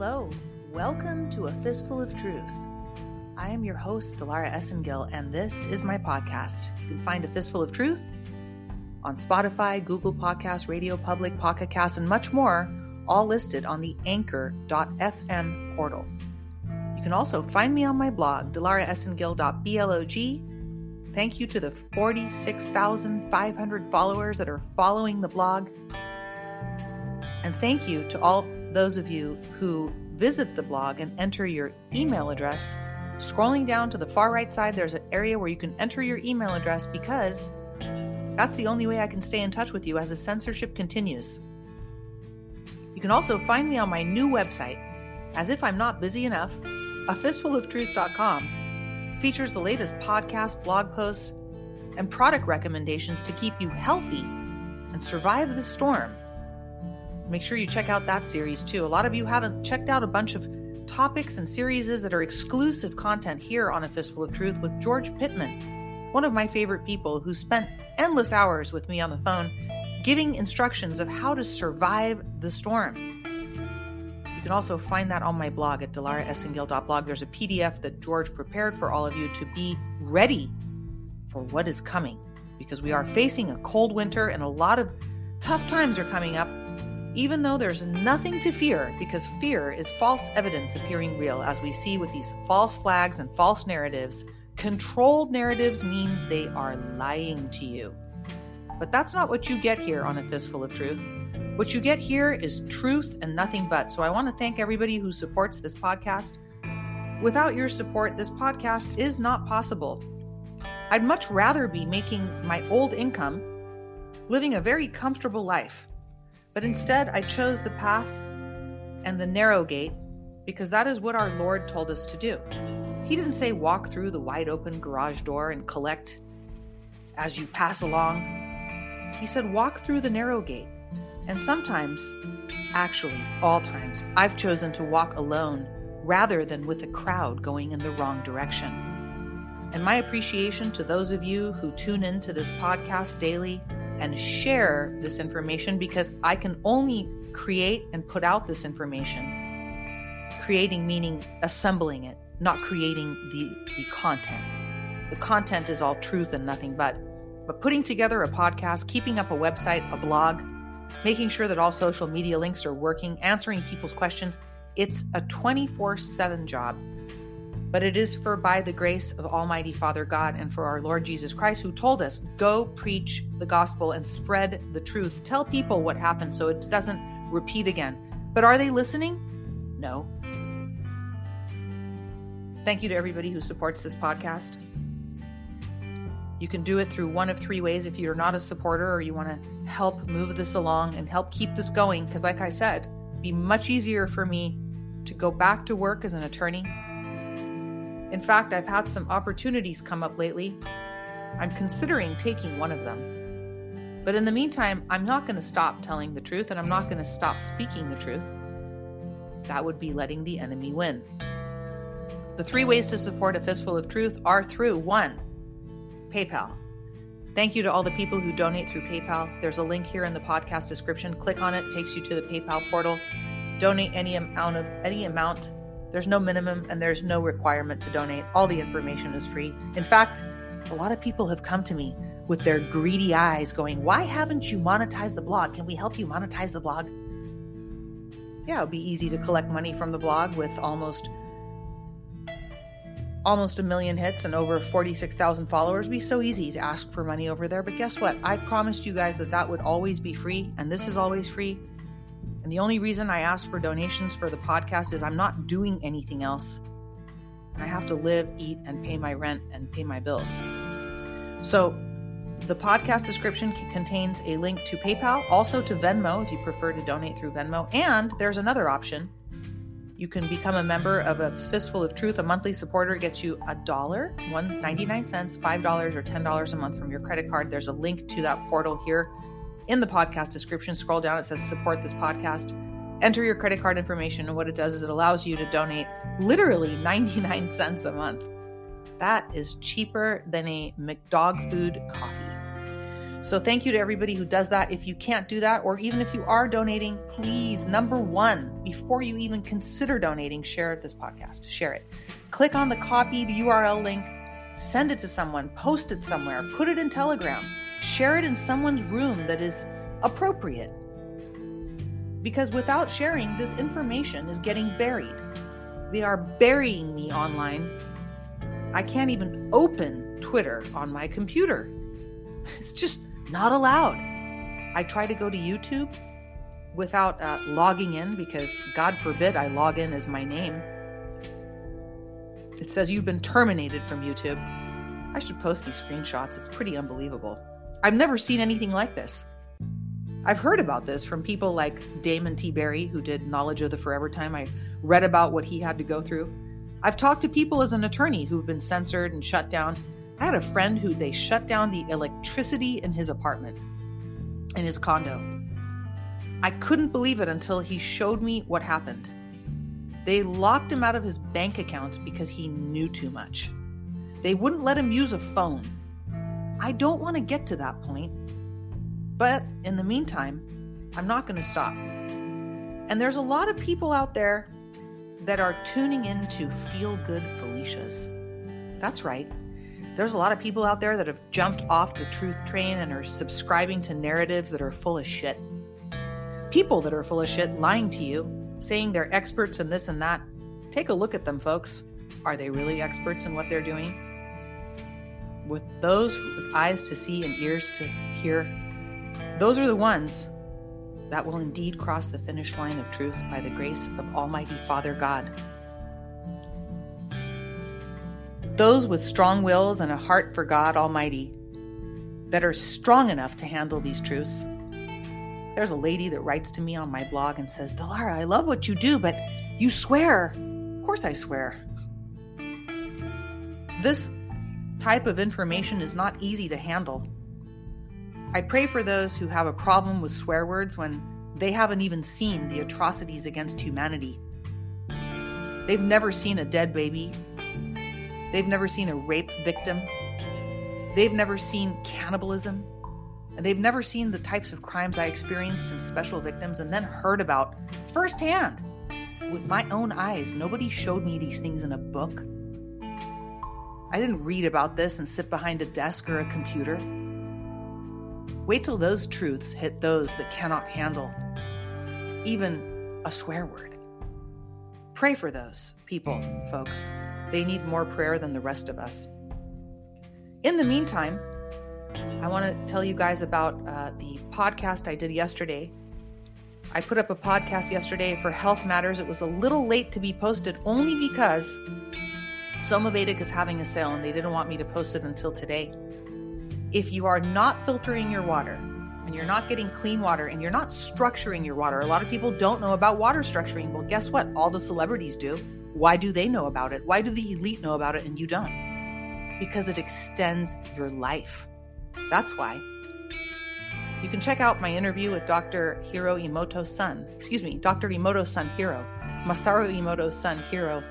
Hello, welcome to A Fistful of Truth. I am your host, Dilara Esengil, and this is my podcast. You can find A Fistful of Truth on Spotify, Google Podcasts, Radio Public, Pocket Cast, and much more, all listed on the anchor.fm portal. You can also find me on my blog, dilaraesengil.blog. Thank you to the 46,500 followers that are following the blog. And thank you to all those of you who visit the blog and enter your email address. Scrolling down to the far right side, there's an area where you can enter your email address because that's the only way I can stay in touch with you as the censorship continues. You can also find me on my new website, as if I'm not busy enough, a fistfuloftruth.com features the latest podcasts, blog posts, and product recommendations to keep you healthy and survive the storm make sure you check out that series too. A lot of you haven't checked out a bunch of topics and series that are exclusive content here on A Fistful of Truth with George Pittman, one of my favorite people who spent endless hours with me on the phone giving instructions of how to survive the storm. You can also find that on my blog at dilaraesengil.blog. There's a PDF that George prepared for all of you to be ready for what is coming because we are facing a cold winter and a lot of tough times are coming up even though there's nothing to fear, because fear is false evidence appearing real, as we see with these false flags and false narratives. Controlled narratives mean they are lying to you. But that's not what you get here on A Fistful of Truth. What you get here is truth and nothing but. So I want to thank everybody who supports this podcast. Without your support, this podcast is not possible. I'd much rather be making my old income, living a very comfortable life, but instead, I chose the path and the narrow gate because that is what our Lord told us to do. He didn't say walk through the wide open garage door and collect as you pass along. He said walk through the narrow gate. And sometimes, actually, all times, I've chosen to walk alone rather than with a crowd going in the wrong direction. And my appreciation to those of you who tune into this podcast daily and share this information because I can only create and put out this information. Creating meaning assembling it, not creating the, the content. The content is all truth and nothing but. But putting together a podcast, keeping up a website, a blog, making sure that all social media links are working, answering people's questions, it's a 24 7 job but it is for by the grace of Almighty Father God and for our Lord Jesus Christ, who told us, Go preach the gospel and spread the truth. Tell people what happened so it doesn't repeat again. But are they listening? No. Thank you to everybody who supports this podcast. You can do it through one of three ways if you're not a supporter or you want to help move this along and help keep this going. Because, like I said, be much easier for me to go back to work as an attorney in fact, I've had some opportunities come up lately. I'm considering taking one of them. But in the meantime, I'm not going to stop telling the truth and I'm not going to stop speaking the truth. That would be letting the enemy win. The three ways to support a fistful of truth are through one, PayPal. Thank you to all the people who donate through PayPal. There's a link here in the podcast description. Click on it, takes you to the PayPal portal. Donate any amount of any amount there's no minimum and there's no requirement to donate. All the information is free. In fact, a lot of people have come to me with their greedy eyes going, Why haven't you monetized the blog? Can we help you monetize the blog? Yeah, it would be easy to collect money from the blog with almost almost a million hits and over 46,000 followers. It'd be so easy to ask for money over there. But guess what? I promised you guys that that would always be free, and this is always free. And the only reason I ask for donations for the podcast is I'm not doing anything else. And I have to live, eat, and pay my rent and pay my bills. So the podcast description contains a link to PayPal, also to Venmo if you prefer to donate through Venmo. And there's another option. You can become a member of a Fistful of Truth. A monthly supporter gets you a dollar, one ninety nine cents, five dollars, or ten dollars a month from your credit card. There's a link to that portal here in the podcast description. Scroll down, it says support this podcast. Enter your credit card information, and what it does is it allows you to donate literally 99 cents a month. That is cheaper than a McDog food coffee. So thank you to everybody who does that. If you can't do that, or even if you are donating, please, number one, before you even consider donating, share this podcast. Share it. Click on the copied URL link, send it to someone, post it somewhere, put it in Telegram, share it in someone's room that is appropriate. Because without sharing, this information is getting buried. They are burying me online. I can't even open Twitter on my computer. It's just not allowed. I try to go to YouTube without uh, logging in because, God forbid, I log in as my name. It says you've been terminated from YouTube. I should post these screenshots. It's pretty unbelievable. I've never seen anything like this. I've heard about this from people like Damon T. Berry, who did Knowledge of the Forever Time. I read about what he had to go through. I've talked to people as an attorney who've been censored and shut down. I had a friend who they shut down the electricity in his apartment, in his condo. I couldn't believe it until he showed me what happened. They locked him out of his bank accounts because he knew too much. They wouldn't let him use a phone. I don't want to get to that point. But in the meantime, I'm not going to stop. And there's a lot of people out there that are tuning into Feel Good Felicia's. That's right. There's a lot of people out there that have jumped off the truth train and are subscribing to narratives that are full of shit. People that are full of shit lying to you, saying they're experts in this and that. Take a look at them, folks. Are they really experts in what they're doing? With those with eyes to see and ears to hear, those are the ones that will indeed cross the finish line of truth by the grace of Almighty Father God. Those with strong wills and a heart for God Almighty that are strong enough to handle these truths. There's a lady that writes to me on my blog and says, Dilara, I love what you do, but you swear. Of course, I swear. This type of information is not easy to handle. I pray for those who have a problem with swear words when they haven't even seen the atrocities against humanity. They've never seen a dead baby. They've never seen a rape victim. They've never seen cannibalism. And they've never seen the types of crimes I experienced in special victims and then heard about firsthand with my own eyes. Nobody showed me these things in a book. I didn't read about this and sit behind a desk or a computer. Wait till those truths hit those that cannot handle even a swear word. Pray for those people, folks. They need more prayer than the rest of us. In the meantime, I want to tell you guys about uh, the podcast I did yesterday. I put up a podcast yesterday for Health Matters. It was a little late to be posted only because Somavedic is having a sale and they didn't want me to post it until today if you are not filtering your water and you're not getting clean water and you're not structuring your water, a lot of people don't know about water structuring. Well, guess what? All the celebrities do. Why do they know about it? Why do the elite know about it and you don't? Because it extends your life. That's why. You can check out my interview with Dr. Hiro Emoto's son. Excuse me, Dr. Emoto's son, Hiro. Masaru Emoto's son, Hiro.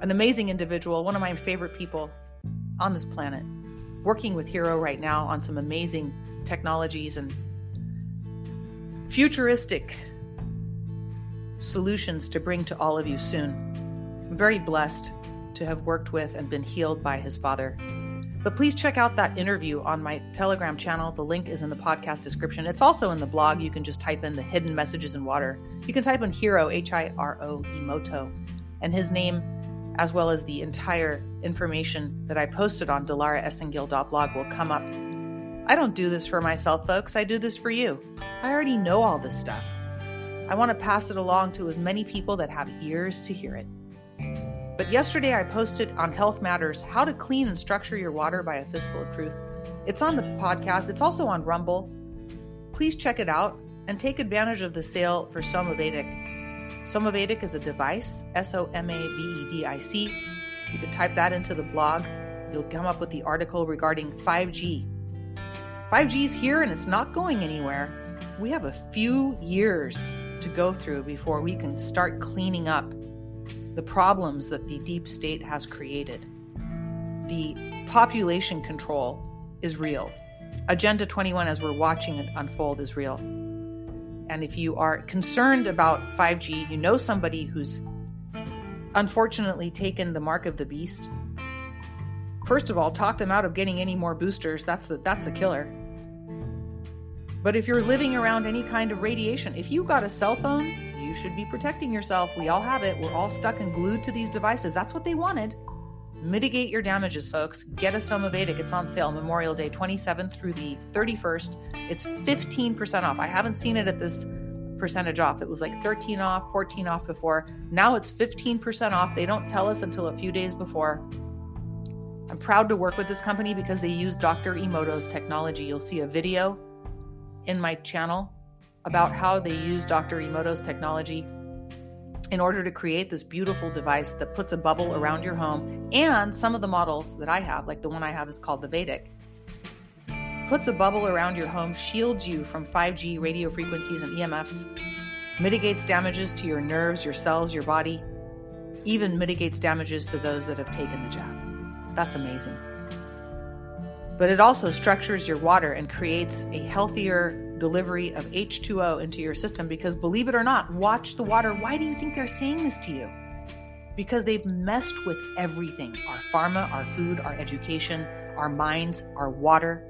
An amazing individual, one of my favorite people on this planet working with Hiro right now on some amazing technologies and futuristic solutions to bring to all of you soon. I'm very blessed to have worked with and been healed by his father. But please check out that interview on my Telegram channel. The link is in the podcast description. It's also in the blog. You can just type in the hidden messages in water. You can type in Hiro, H I R O, Emoto, and his name as well as the entire information that I posted on dilaraesengil.blog will come up. I don't do this for myself, folks. I do this for you. I already know all this stuff. I want to pass it along to as many people that have ears to hear it. But yesterday I posted on Health Matters how to clean and structure your water by a fistful of truth. It's on the podcast, it's also on Rumble. Please check it out and take advantage of the sale for Somavedic. Somavedic is a device, S O M A V E D I C. You can type that into the blog. You'll come up with the article regarding 5G. 5G is here and it's not going anywhere. We have a few years to go through before we can start cleaning up the problems that the deep state has created. The population control is real. Agenda 21, as we're watching it unfold, is real. And if you are concerned about 5G, you know somebody who's unfortunately taken the mark of the beast. First of all, talk them out of getting any more boosters. That's the that's the killer. But if you're living around any kind of radiation, if you got a cell phone, you should be protecting yourself. We all have it. We're all stuck and glued to these devices. That's what they wanted. Mitigate your damages, folks. Get a Somavedic. It's on sale Memorial Day 27th through the 31st. It's 15% off. I haven't seen it at this percentage off. It was like 13 off, 14 off before. Now it's 15% off. They don't tell us until a few days before. I'm proud to work with this company because they use Dr. Emoto's technology. You'll see a video in my channel about how they use Dr. Emoto's technology in order to create this beautiful device that puts a bubble around your home. And some of the models that I have, like the one I have is called the Vedic, puts a bubble around your home, shields you from 5G radio frequencies and EMFs, mitigates damages to your nerves, your cells, your body, even mitigates damages to those that have taken the jab. That's amazing. But it also structures your water and creates a healthier, delivery of H2O into your system because believe it or not, watch the water. Why do you think they're saying this to you? Because they've messed with everything our pharma, our food, our education, our minds, our water.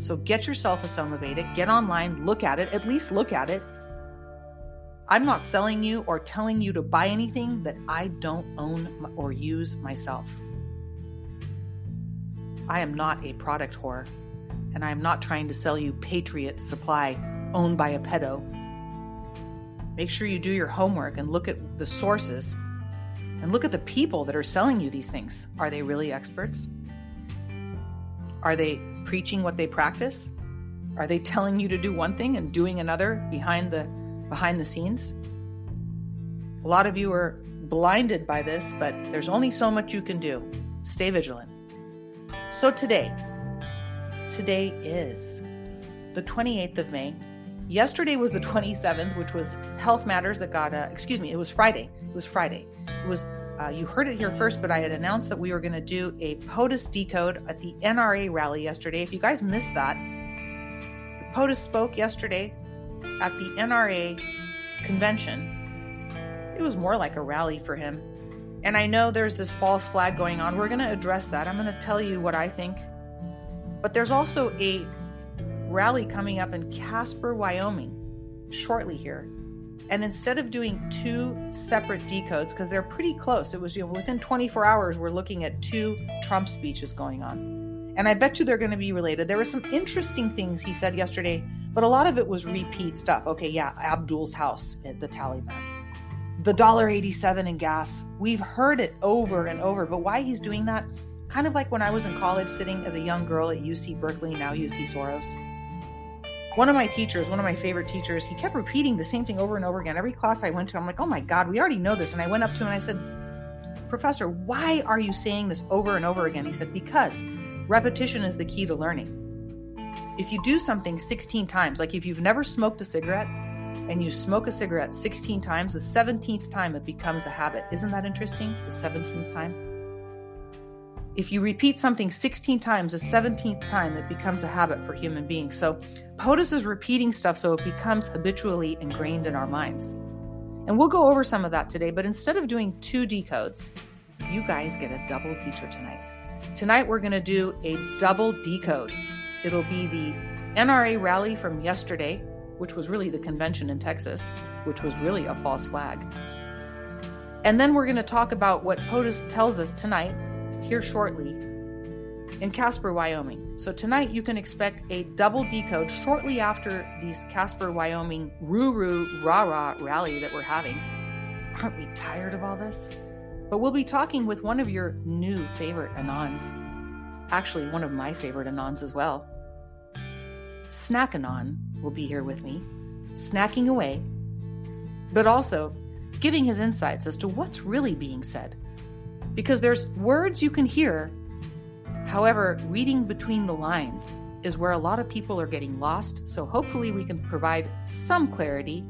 So get yourself a Somavedic, get online, look at it, at least look at it. I'm not selling you or telling you to buy anything that I don't own or use myself. I am not a product whore and I am not trying to sell you Patriot Supply owned by a pedo. Make sure you do your homework and look at the sources and look at the people that are selling you these things. Are they really experts? Are they preaching what they practice? Are they telling you to do one thing and doing another behind the behind the scenes? A lot of you are blinded by this, but there's only so much you can do. Stay vigilant. So today, today is the 28th of May. Yesterday was the 27th, which was Health Matters that got, uh, excuse me, it was Friday. It was Friday. It was, uh, you heard it here first, but I had announced that we were going to do a POTUS decode at the NRA rally yesterday. If you guys missed that, POTUS spoke yesterday at the NRA convention. It was more like a rally for him. And I know there's this false flag going on. We're going to address that. I'm going to tell you what I think but there's also a rally coming up in Casper, Wyoming, shortly here. And instead of doing two separate decodes, because they're pretty close, it was you know, within 24 hours, we're looking at two Trump speeches going on. And I bet you they're going to be related. There were some interesting things he said yesterday, but a lot of it was repeat stuff. Okay, yeah, Abdul's house at the Taliban. The dollar 87 in gas. We've heard it over and over, but why he's doing that, Kind of like when I was in college sitting as a young girl at UC Berkeley, now UC Soros. One of my teachers, one of my favorite teachers, he kept repeating the same thing over and over again. Every class I went to, I'm like, oh my God, we already know this. And I went up to him and I said, Professor, why are you saying this over and over again? He said, because repetition is the key to learning. If you do something 16 times, like if you've never smoked a cigarette and you smoke a cigarette 16 times, the 17th time it becomes a habit. Isn't that interesting? The 17th time? If you repeat something 16 times, the 17th time it becomes a habit for human beings. So POTUS is repeating stuff so it becomes habitually ingrained in our minds. And we'll go over some of that today, but instead of doing two decodes, you guys get a double feature tonight. Tonight we're going to do a double decode. It'll be the NRA rally from yesterday, which was really the convention in Texas, which was really a false flag. And then we're going to talk about what POTUS tells us tonight here shortly in Casper, Wyoming. So tonight you can expect a double decode shortly after this Casper, Wyoming Ruru Rah Rah rally that we're having. Aren't we tired of all this? But we'll be talking with one of your new favorite Anons. Actually, one of my favorite Anons as well. Snack Anon will be here with me, snacking away, but also giving his insights as to what's really being said because there's words you can hear. However, reading between the lines is where a lot of people are getting lost. So hopefully, we can provide some clarity,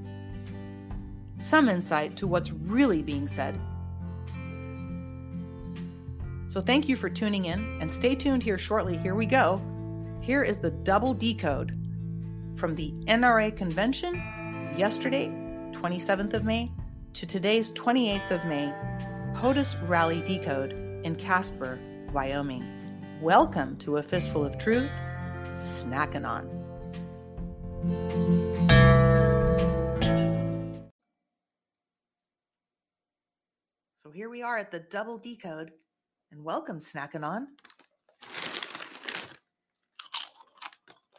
some insight to what's really being said. So, thank you for tuning in and stay tuned here shortly. Here we go. here is the double decode from the NRA convention yesterday, 27th of May, to today's 28th of May, POTUS Rally Decode in Casper, Wyoming. Welcome to A Fistful of Truth, Snack Anon. So here we are at the double decode, and welcome, Snack Anon.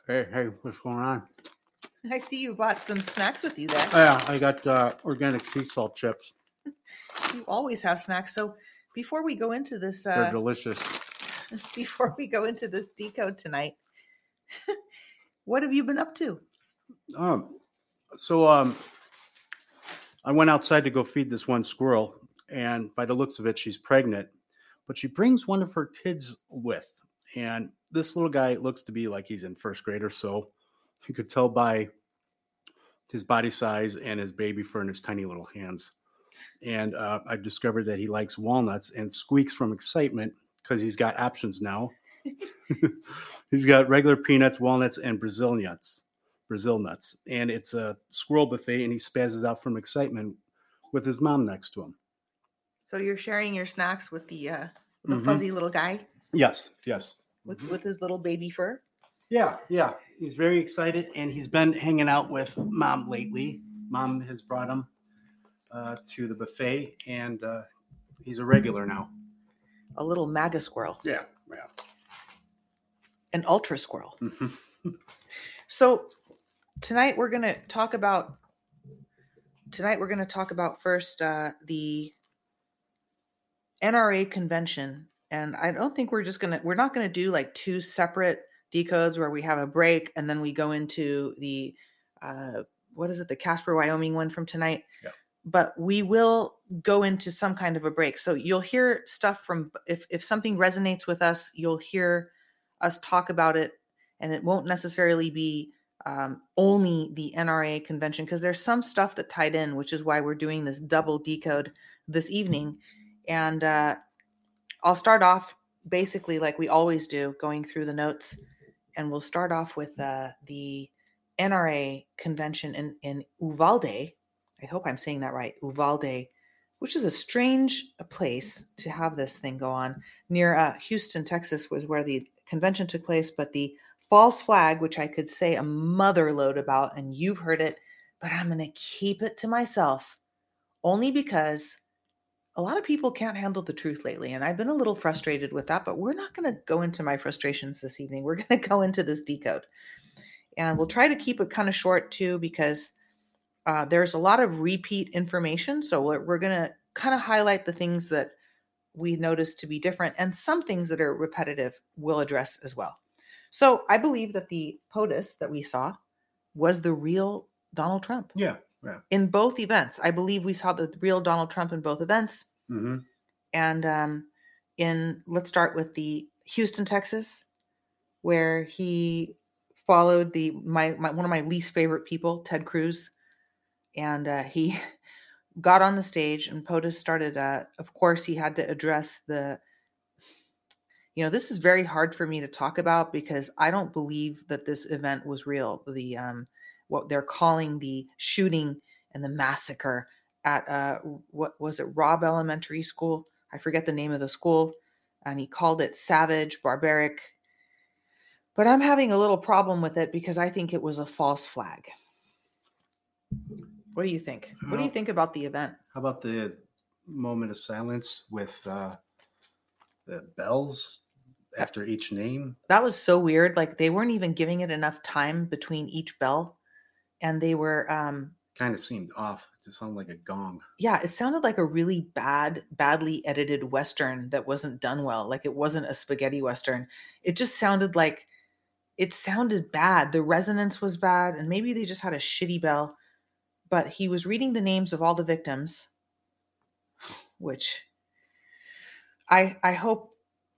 Hey, hey, what's going on? I see you bought some snacks with you there. Oh, yeah, I got uh, organic sea salt chips. You always have snacks. So before we go into this, They're uh, delicious. before we go into this decode tonight, what have you been up to? Um, so um, I went outside to go feed this one squirrel, and by the looks of it, she's pregnant, but she brings one of her kids with. And this little guy looks to be like he's in first grade or so. You could tell by his body size and his baby fur and his tiny little hands. And uh, I've discovered that he likes walnuts and squeaks from excitement because he's got options now. he's got regular peanuts, walnuts, and Brazil nuts. Brazil nuts. And it's a squirrel buffet, and he spazzes out from excitement with his mom next to him. So you're sharing your snacks with the uh, the Mhm. fuzzy little guy Yes, yes. with Mhm. with his little baby fur. Yeah, yeah. He's very excited, and he's been hanging out with mom lately. Mom has brought him uh, to the buffet, and uh, he's a regular now. A little MAGA squirrel, Yeah, yeah. an ultra squirrel. Mhm. So tonight we're going to talk about tonight we're going to talk about first uh, the NRA convention and I don't think we're just going to we're not going to do like two separate decodes where we have a break and then we go into the uh, what is it the Casper Wyoming one from tonight Yeah. But we will go into some kind of a break so you'll hear stuff from if if something resonates with us you'll hear us talk about it and it won't necessarily be um, only the NRA convention because there's some stuff that tied in, which is why we're doing this double decode this evening. And uh, I'll start off basically like we always do, going through the notes, and we'll start off with uh, the NRA convention in in Uvalde. I hope I'm saying that right, Uvalde, which is a strange place to have this thing go on near uh, Houston, Texas, was where the convention took place, but the false flag, which I could say a mother load about, and you've heard it, but I'm going to keep it to myself only because a lot of people can't handle the truth lately. And I've been a little frustrated with that, but we're not going to go into my frustrations this evening. We're going to go into this decode. And we'll try to keep it kind of short too, because uh, there's a lot of repeat information. So we're, we're going to kind of highlight the things that we notice to be different, and some things that are repetitive we'll address as well. So I believe that the POTUS that we saw was the real Donald Trump Yeah, yeah. in both events. I believe we saw the real Donald Trump in both events. hmm And um, in let's start with the Houston, Texas, where he followed the my, my one of my least favorite people, Ted Cruz, and uh, he got on the stage and POTUS started. Uh, of course, he had to address the. You know, this is very hard for me to talk about because I don't believe that this event was real. The um, what they're calling the shooting and the massacre at uh, what was it, Robb Elementary School? I forget the name of the school, and he called it savage, barbaric. But I'm having a little problem with it because I think it was a false flag. What do you think? What do you think about the event? How about the moment of silence with uh, the bells after each name? That was so weird. Like they weren't even giving it enough time between each bell, and they were um, Kind of seemed off. It sounded like a gong. yeah, it sounded like a really bad, badly edited Western that wasn't done well. Like it wasn't a spaghetti Western. It just sounded like it sounded bad. The resonance was bad, and maybe they just had a shitty bell. But he was reading the names of all the victims, which I I hope.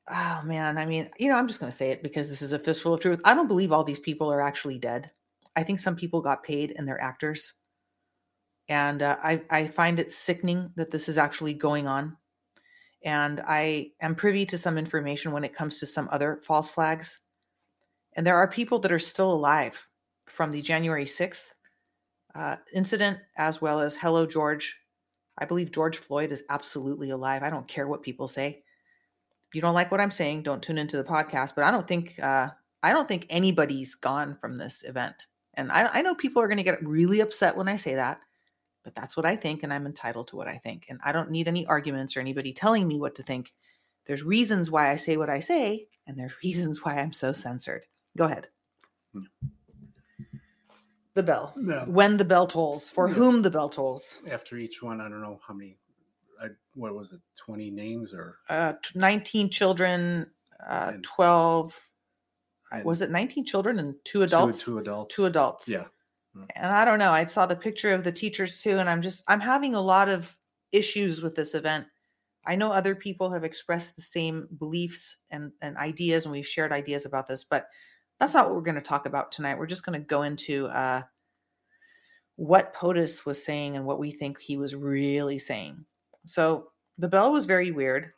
Oh man, I mean, you know, I'm just gonna say it because this is a fistful of truth. I don't believe all these people are actually dead. I think some people got paid and they're actors and uh, I, I find it sickening that this is actually going on and i am privy to some information when it comes to some other false flags And there are people that are still alive from the January 6th uh, incident, as well as Hello George. I believe George Floyd is absolutely alive. I don't care what people say. If you don't like what I'm saying, don't tune into the podcast. But I don't think uh, I don't think anybody's gone from this event. And I, I know people are going to get really upset when I say that, but that's what I think, and I'm entitled to what I think. And I don't need any arguments or anybody telling me what to think. There's reasons why I say what I say, and there's reasons why I'm so censored. Go ahead. Hmm. The bell. Yeah. When the bell tolls, for Yeah. whom the bell tolls. After each one, I don't know how many. I, what was it? Twenty names or Uh, 19 children, uh, And- 12, and was it 19 children and two two- adults? Two, adults. Two adults. Yeah. And I don't know. I saw the picture of the teachers too, and I'm just I'm having a lot of issues with this event. I know other people have expressed the same beliefs and, and ideas, and we've shared ideas about this, but that's not what we're going to talk about tonight. We're just going to go into uh, what POTUS was saying and what we think he was really saying. So the bell was very weird,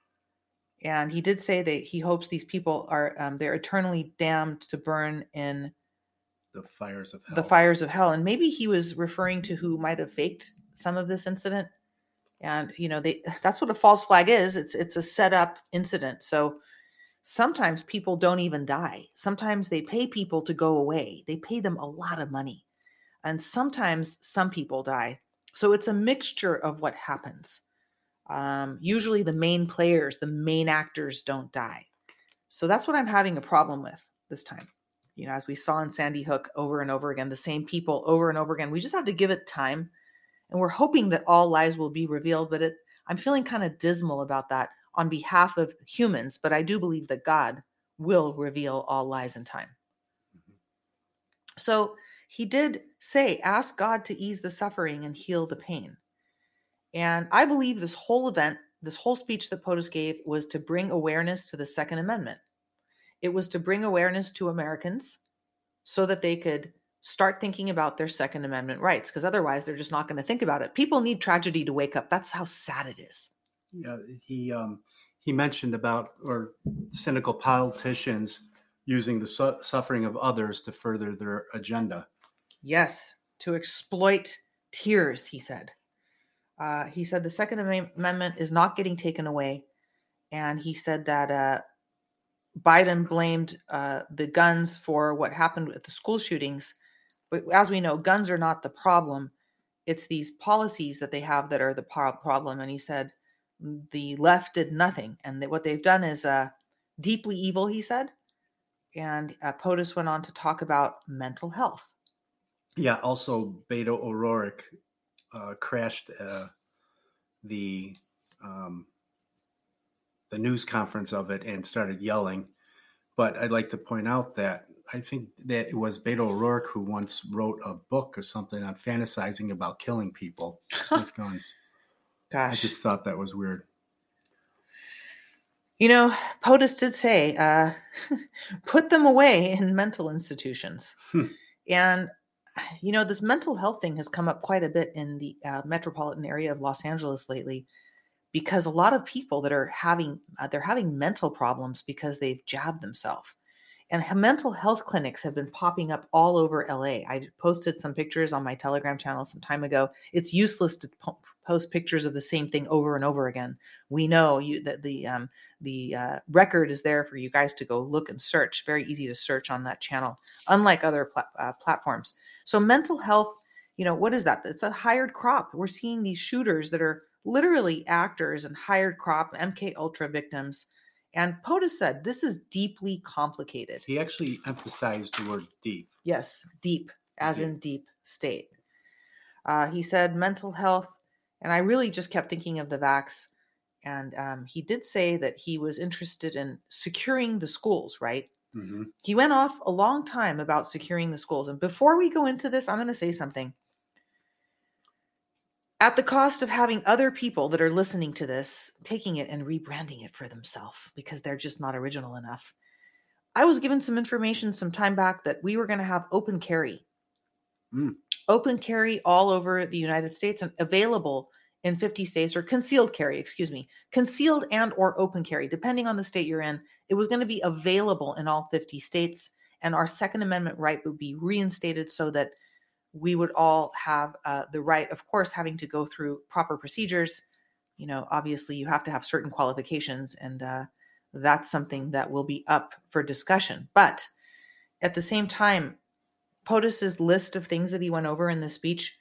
and he did say that he hopes these people are um, they're eternally damned to burn in The fires of hell. the fires of hell and maybe he was referring to who might have faked some of this incident and you know they that's what a false flag is it's it's a set up incident so sometimes people don't even die. Sometimes they pay people to go away. They pay them a lot of money. And sometimes some people die. So it's a mixture of what happens. Um, usually the main players the main actors don't die. So that's what i'm having a problem with this time. You know, as we saw in Sandy Hook over and over again, the same people over and over again. We just have to give it time. And we're hoping that all lies will be revealed, but it, I'm feeling kind of dismal about that on behalf of humans, but I do believe that God will reveal all lies in time. Mm-hmm. So he did say, ask God to ease the suffering and heal the pain. And I believe this whole event, this whole speech that POTUS gave was to bring awareness to the Second Amendment. It was to bring awareness to Americans so that they could start thinking about their Second Amendment rights, because otherwise they're just not going to think about it. People need tragedy to wake up. That's how sad it is. He um, he mentioned about or cynical politicians using the su- suffering of others to further their agenda. Yes, to exploit tears, he said. Uh, he said the Second Amendment is not getting taken away. And he said that uh, Biden blamed uh, the guns for what happened with the school shootings. But as we know, guns are not the problem. It's these policies that they have that are the pro- problem. And he said the left did nothing. And that what they've done is uh, deeply evil, he said. And uh, POTUS went on to talk about mental health. Yeah. Also, Beto O'Rourke uh, crashed uh, the um, the news conference of it and started yelling. But I'd like to point out that I think that it was Beto O'Rourke who once wrote a book or something on fantasizing about killing people with guns. I just thought that was weird. You know, POTUS did say, uh, put them away in mental institutions. Hmm. And, you know, this mental health thing has come up quite a bit in the uh, metropolitan area of Los Angeles lately because a lot of people that are having, uh, they're having mental problems because they've jabbed themselves. And mental health clinics have been popping up all over LA. I posted some pictures on my Telegram channel some time ago. It's useless to post pictures of the same thing over and over again. We know you that the um, the uh, record is there for you guys to go look and search. Very easy to search on that channel, unlike other pla- uh, platforms. So mental health, you know, what is that? It's a hired crop. We're seeing these shooters that are literally actors and hired crop MK Ultra victims. And POTUS said this is deeply complicated. He actually emphasized the word deep. Yes, deep, as Deep. in deep state. Uh, he said mental health, and I really just kept thinking of the vax. And um, he did say that he was interested in securing the schools, right? hmm He went off a long time about securing the schools. And before we go into this, I'm going to say something. At the cost of having other people that are listening to this taking it and rebranding it for themselves because they're just not original enough. I was given some information some time back that we were going to have open carry. Mm. Open carry all over the United States and available in 50 states or concealed carry, excuse me, concealed and or open carry depending on the state you're in. It was going to be available in all 50 states and our Second Amendment right would be reinstated so that we would all have uh, the right, of course, having to go through proper procedures. You know, obviously, you have to have certain qualifications, and uh, that's something that will be up for discussion. But at the same time, POTUS's list of things that he went over in the speech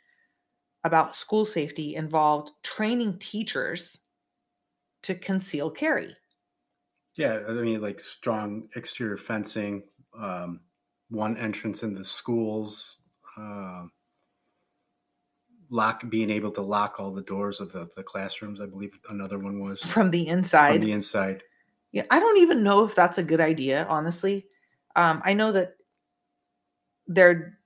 about school safety involved training teachers to conceal carry. Yeah, I mean, like strong exterior fencing, um, one entrance in the schools, uh, lock being able to lock all the doors of the, the classrooms. I believe another one was from the inside. From the inside. Yeah, I don't even know if that's a good idea, honestly. Um, I know that they're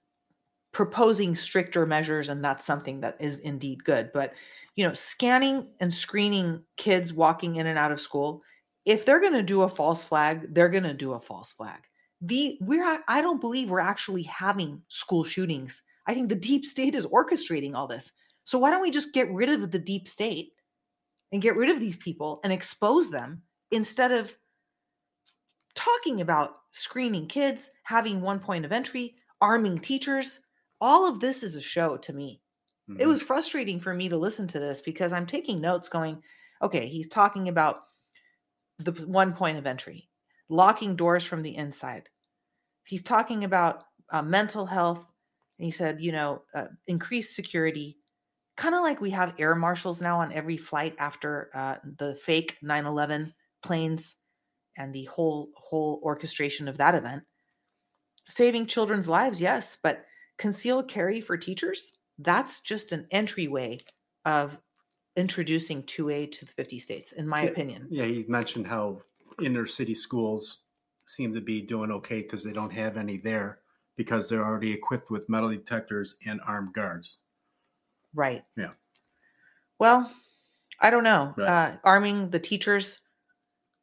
proposing stricter measures, and that's something that is indeed good. But you know, scanning and screening kids walking in and out of school, if they're going to do a false flag, they're going to do a false flag. The we're I don't believe we're actually having school shootings. I think the deep state is orchestrating all this. So why don't we just get rid of the deep state and get rid of these people and expose them instead of talking about screening kids, having one point of entry, arming teachers. All of this is a show to me. Mm-hmm. It was frustrating for me to listen to this because I'm taking notes going, okay, he's talking about the one point of entry, locking doors from the inside. He's talking about uh, mental health. And he said, you know, uh, increased security, kind of like we have air marshals now on every flight after uh, the fake 9 11 planes and the whole whole orchestration of that event saving children's lives yes but concealed carry for teachers that's just an entryway of introducing 2a to the 50 states in my yeah, opinion. yeah you mentioned how inner city schools seem to be doing okay because they don't have any there because they're already equipped with metal detectors and armed guards. Right. Yeah. Well i don't know right. uh, arming the teachers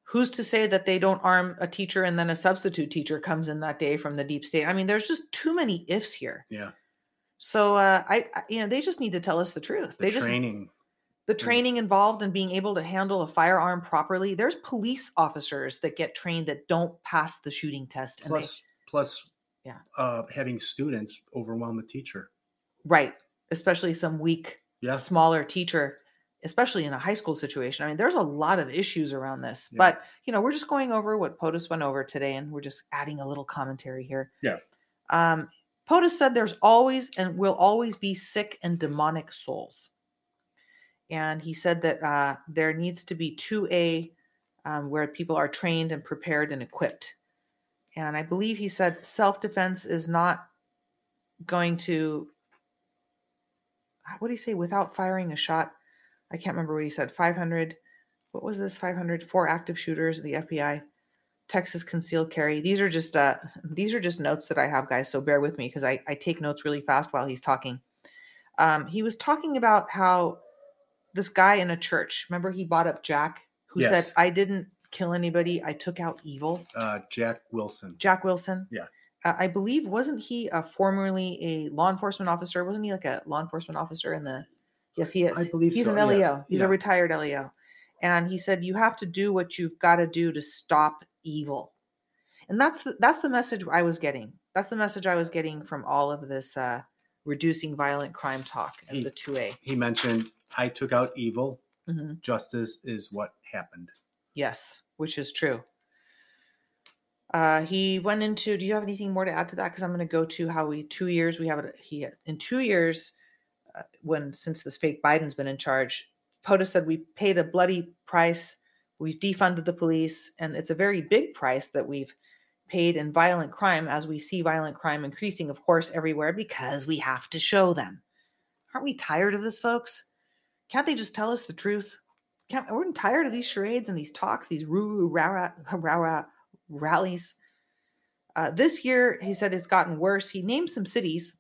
who's to say that they don't arm a teacher and then a substitute teacher comes in that day from the deep state? I mean there's just too many ifs here. Yeah. So uh, I, I, you know they just need to tell us the truth. The they just training. The training involved in being able to handle a firearm properly. There's police officers that get trained that don't pass the shooting test and plus they, plus yeah. uh, having students overwhelm a teacher. Right. Especially some weak yeah. smaller teacher especially in a high school situation. I mean, there's a lot of issues around this, yeah. but you know, we're just going over what POTUS went over today, and we're just adding a little commentary here. Yeah. Um, POTUS said there's always and will always be sick and demonic souls, and he said that uh, there needs to be two A, um, where people are trained and prepared and equipped. And I believe he said self defense is not going to. What do you say? Without firing a shot, I can't remember what he said, 500. What was this? 500 four active shooters the FBI. Texas concealed carry. These are just uh these are just notes that I have, guys. So bear with me because I, I take notes really fast while he's talking. Um, he was talking about how this guy in a church, remember he bought up Jack, who yes. said, I didn't kill anybody, I took out evil. Uh, Jack Wilson. Jack Wilson. Yeah. Uh, I believe wasn't he a formerly a law enforcement officer? Wasn't he like a law enforcement officer in the Yes, he is. I believe he's so, an LEO. yeah. He's yeah. a retired LEO. And he said you have to do what you've got to do to stop evil. And that's the, that's the message I was getting. That's the message I was getting from all of this uh, reducing violent crime talk he, the 2A. He mentioned I took out evil. Mm-hmm. Justice is what happened. Yes, which is true. Uh, he went into. Do you have anything more to add to that? Because I'm going to go to how we two years we have it. He in two years when since this fake Biden's been in charge, POTUS said we paid a bloody price. We've defunded the police, and it's a very big price that we've paid in violent crime as we see violent crime increasing, of course, everywhere because we have to show them. Aren't we tired of this, folks? Can't they just tell us the truth? Can't, we're tired of these charades and these talks, these roo rah rah rallies. Uh, this year, he said it's gotten worse. He named some cities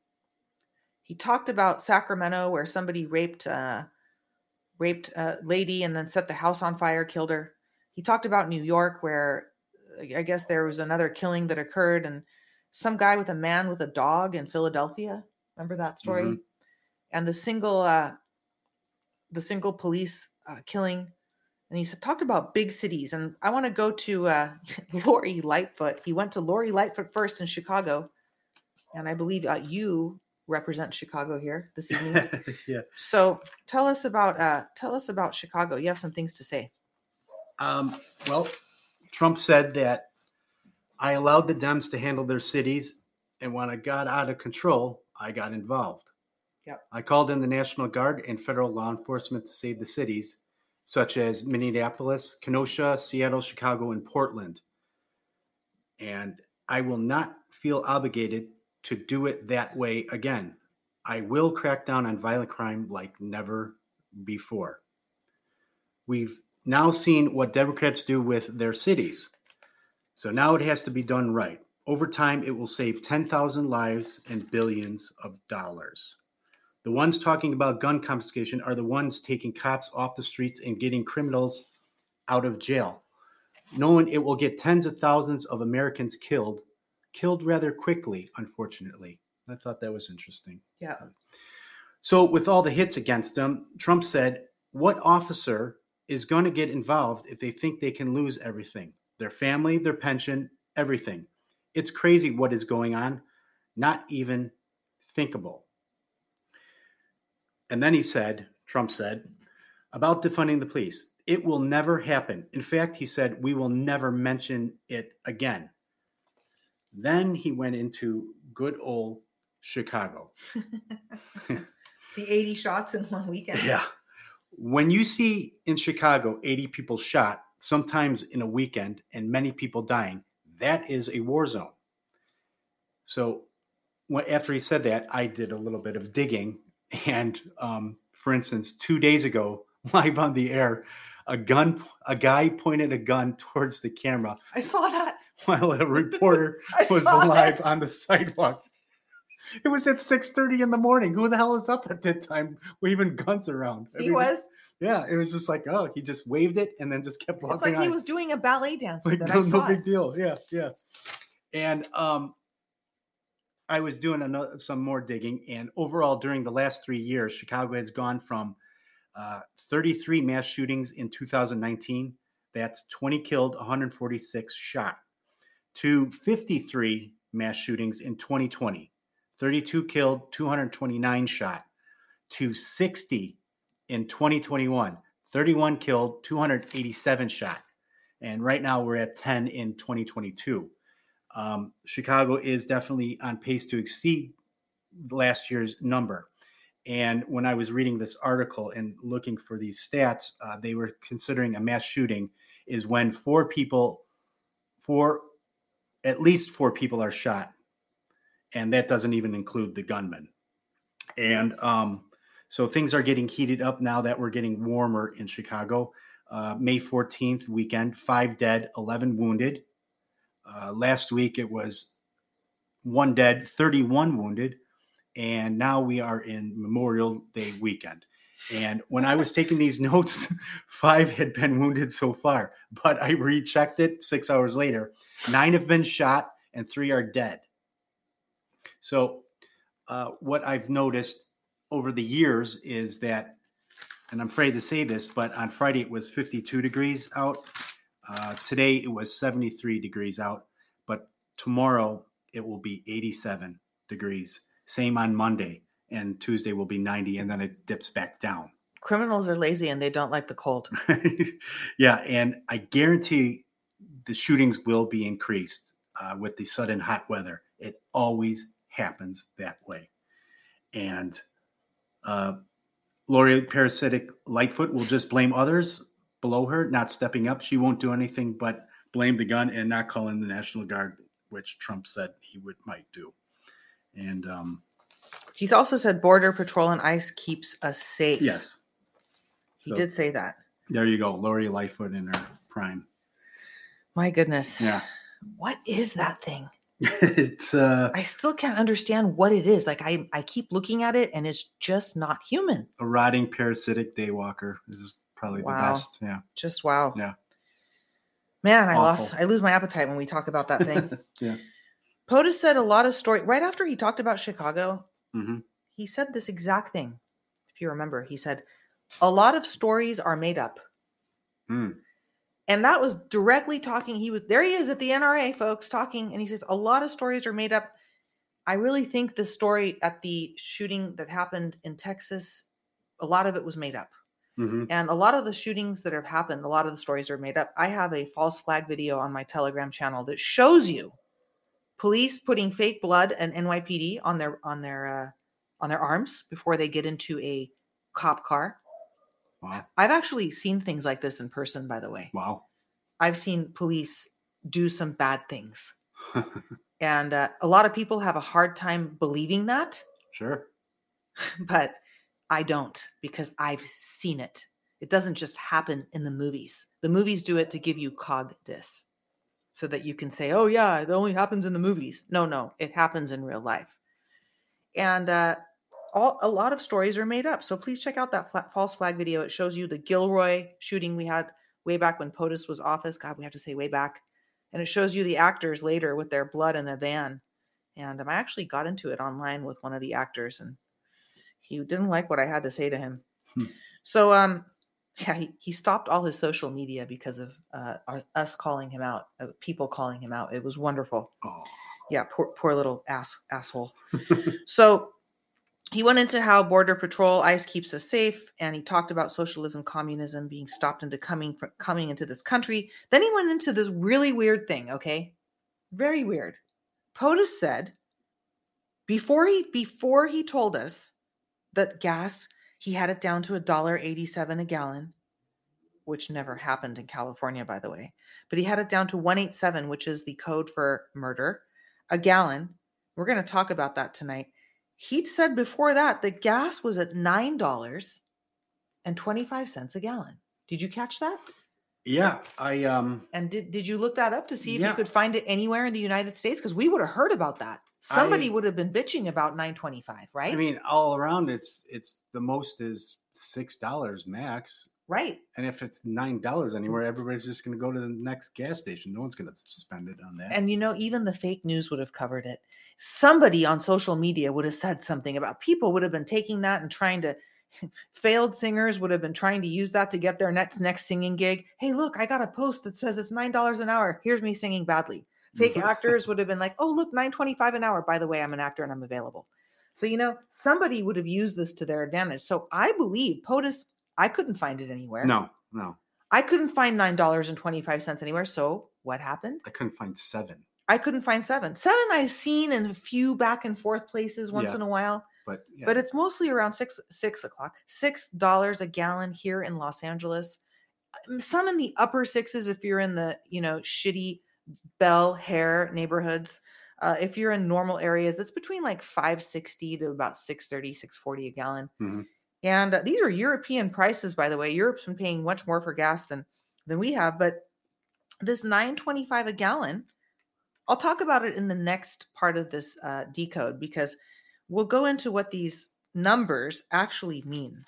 he talked about Sacramento where somebody raped uh, raped a lady and then set the house on fire, killed her. He talked about New York where I guess there was another killing that occurred and some guy with a man with a dog in Philadelphia. Remember that story? Mm-hmm. And the single uh, the single police uh, killing and he said, talked about big cities. And I want to go to uh, Lori Lightfoot. He went to Lori Lightfoot first in Chicago. And I believe uh, you represent Chicago here this evening. yeah. so tell us about uh, tell us about Chicago. You have some things to say. Um, well, Trump said that I allowed the Dems to handle their cities, and when I got out of control, I got involved. Yep. I called in the National Guard and federal law enforcement to save the cities, such as Minneapolis, Kenosha, Seattle, Chicago, and Portland. And I will not feel obligated to do it that way again. I will crack down on violent crime like never before. We've now seen what Democrats do with their cities. So now it has to be done right. Over time, it will save 10,000 lives and billions of dollars. The ones talking about gun confiscation are the ones taking cops off the streets and getting criminals out of jail, knowing it will get tens of thousands of Americans killed, killed rather quickly, unfortunately. I thought that was interesting. Yeah. Uh, so, with all the hits against him, Trump said, What officer is going to get involved if they think they can lose everything their family, their pension, everything? It's crazy what is going on, not even thinkable. And then he said, Trump said, about defunding the police, it will never happen. In fact, he said, we will never mention it again. Then he went into good old Chicago. the 80 shots in one weekend. Yeah. When you see in Chicago 80 people shot, sometimes in a weekend, and many people dying, that is a war zone. So after he said that, I did a little bit of digging. And um, for instance, two days ago, live on the air, a gun, a guy pointed a gun towards the camera I saw that. while a reporter was saw alive it. on the sidewalk. It was at six thirty in the morning. Who the hell is up at that time waving guns around? I He mean, was. Yeah, it was just like, oh, he just waved it and then just kept walking It's like he was doing a ballet dance. like that no, no big deal. Yeah, yeah. And um, I was doing another, some more digging, and overall, during the last three years, Chicago has gone from uh, 33 mass shootings in 2019. That's 20 killed, 146 shot, to 53 mass shootings in 2020. 32 killed, 229 shot, to 60 in 2021. 31 killed, 287 shot. And right now we're at 10 in 2022. Um, Chicago is definitely on pace to exceed last year's number. And when I was reading this article and looking for these stats, uh, they were considering a mass shooting is when four people, four, at least four people are shot. And that doesn't even include the gunman. And um, so things are getting heated up now that we're getting warmer in Chicago. Uh, May 14th weekend, five dead, 11 wounded. Uh, last week it was one dead, 31 wounded. And now we are in Memorial Day weekend. And when I was taking these notes, five had been wounded so far, but I rechecked it six hours later. Nine have been shot and three are dead. So, uh, what I've noticed over the years is that, and I'm afraid to say this, but on Friday it was 52 degrees out. Uh, today it was 73 degrees out, but tomorrow it will be 87 degrees. Same on Monday, and Tuesday will be 90, and then it dips back down. Criminals are lazy and they don't like the cold. yeah, and I guarantee the shootings will be increased uh, with the sudden hot weather. It always happens that way. And uh, Lori Parasitic Lightfoot will just blame others below her, not stepping up. She won't do anything but blame the gun and not call in the National Guard, which Trump said he would might do. And um, He's also said border patrol and ICE keeps us safe. yes, He So- did say that. there you go, Lori Lightfoot in her prime. My goodness. Yeah, What is that thing? it's uh, I still can't understand what it is. Like I, I keep looking at it and it's just not human. a rotting parasitic daywalker. Is probably Wow. the best. Yeah. Just wow. Yeah. Man, I Awful. lost I lose my appetite when we talk about that thing. Yeah. POTUS said a lot of story right after he talked about Chicago, hmm he said this exact thing. If you remember, he said, a lot of stories are made up. Hmm. And that was directly talking. He was there. He is at the NRA, folks, talking, and he says a lot of stories are made up. I really think the story at the shooting that happened in Texas, a lot of it was made up. hmm And a lot of the shootings that have happened, a lot of the stories are made up. I have a false flag video on my Telegram channel that shows you police putting fake blood and NYPD on their on their uh, on their arms before they get into a cop car. Wow. I've actually seen things like this in person, by the way. Wow. I've seen police do some bad things, and uh, a lot of people have a hard time believing that, sure. but I don't because I've seen it. It doesn't just happen in the movies. The movies do it to give you cog dis so that you can say, oh, yeah, it only happens in the movies. No, no, it happens in real life. And uh, all, a lot of stories are made up. So please check out that fla- false flag video. It shows you the Gilroy shooting we had way back when POTUS was office. God, we have to say way back. And it shows you the actors later with their blood in the van. And um, I actually got into it online with one of the actors, and he didn't like what I had to say to him. Hmm. So, um, yeah, he, he stopped all his social media because of uh, our, us calling him out, uh, people calling him out. It was wonderful. Oh. Yeah, poor, poor little ass asshole. so he went into how border patrol ICE keeps us safe, and he talked about socialism, communism being stopped into coming coming into this country. Then he went into this really weird thing. Okay, very weird. POTUS said before he before he told us that gas he had it down to a dollar eighty seven a gallon, which never happened in California, by the way. But he had it down to one eight seven, which is the code for murder, a gallon. We're going to talk about that tonight. He'd said before that the gas was at nine dollars and twenty five cents a gallon. Did you catch that? Yeah. I um. And did did you look that up to see if Yeah. you could find it anywhere in the United States? Because we would have heard about that. Somebody I- would have been bitching about nine twenty five, right? I mean, all around, it's it's the most is six dollars max, right. and if it's nine dollars anywhere, mm-hmm. everybody's just going to go to the next gas station. No one's going to spend it on that. And you know, even the fake news would have covered it. Somebody on social media would have said something about people would have been taking that and trying to failed singers would have been trying to use that to get their next next singing gig. Hey, look, I got a post that says it's nine dollars an hour. Here's me singing badly. Fake actors would have been like, oh, look, nine twenty-five an hour. By the way, I'm an actor and I'm available. So, you know, somebody would have used this to their advantage. So I believe POTUS, I couldn't find it anywhere. no, no, I couldn't find nine dollars and twenty-five cents anywhere. So what happened? I couldn't find seven. I couldn't find seven. Seven I've seen in a few back and forth places once Yeah. in a while, But yeah, but it's mostly around six six o'clock. Six dollars a gallon here in Los Angeles. Um, Some in the upper sixes if you're in the you know shitty Bel Air neighborhoods. Uh, if you're in normal areas, it's between like 560 to about 630, 640 a gallon. Mhm. And uh, these are European prices, by the way. Europe's been paying much more for gas than than we have, but this 925 a gallon I'll talk about it in the next part of this uh, decode because we'll go into what these numbers actually mean.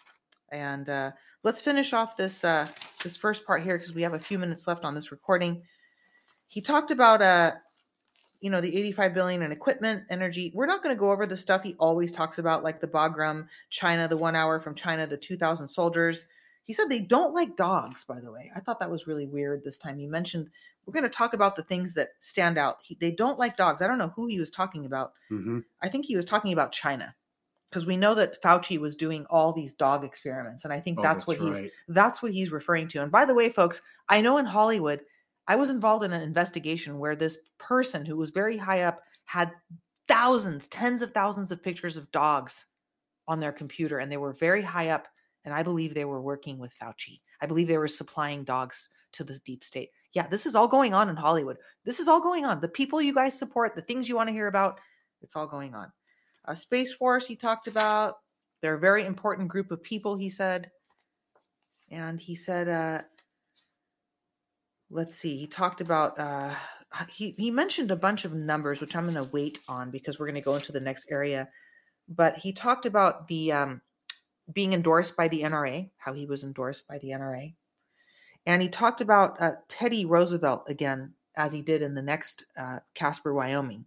And uh, let's finish off this uh, this first part here because we have a few minutes left on this recording. He talked about uh, you know, the 85 billion in equipment, energy. We're not going to go over the stuff he always talks about, like the Bagram, China, the one hour from China, the 2,000 soldiers. He said they don't like dogs, by the way. I thought that was really weird this time. He mentioned we're going to talk about the things that stand out. He, they don't like dogs. I don't know who he was talking about. hmm I think he was talking about China because we know that Fauci was doing all these dog experiments, and I think Oh, that's, what he's that's what he's referring to. And by the way, folks, I know in Hollywood, I was involved in an investigation where this person who was very high up had thousands, tens of thousands of pictures of dogs on their computer, and they were very high up. And I believe they were working with Fauci. I believe they were supplying dogs to the deep state. Yeah, this is all going on in Hollywood. This is all going on. The people you guys support, the things you want to hear about, it's all going on. Uh, Space Force, he talked about. They're a very important group of people, he said. And he said, uh, let's see, he talked about, uh, he, he mentioned a bunch of numbers, which I'm going to wait on because we're going to go into the next area. But he talked about the um, being endorsed by the NRA, how he was endorsed by the NRA. And he talked about uh, Teddy Roosevelt again, as he did in the next uh, Casper, Wyoming.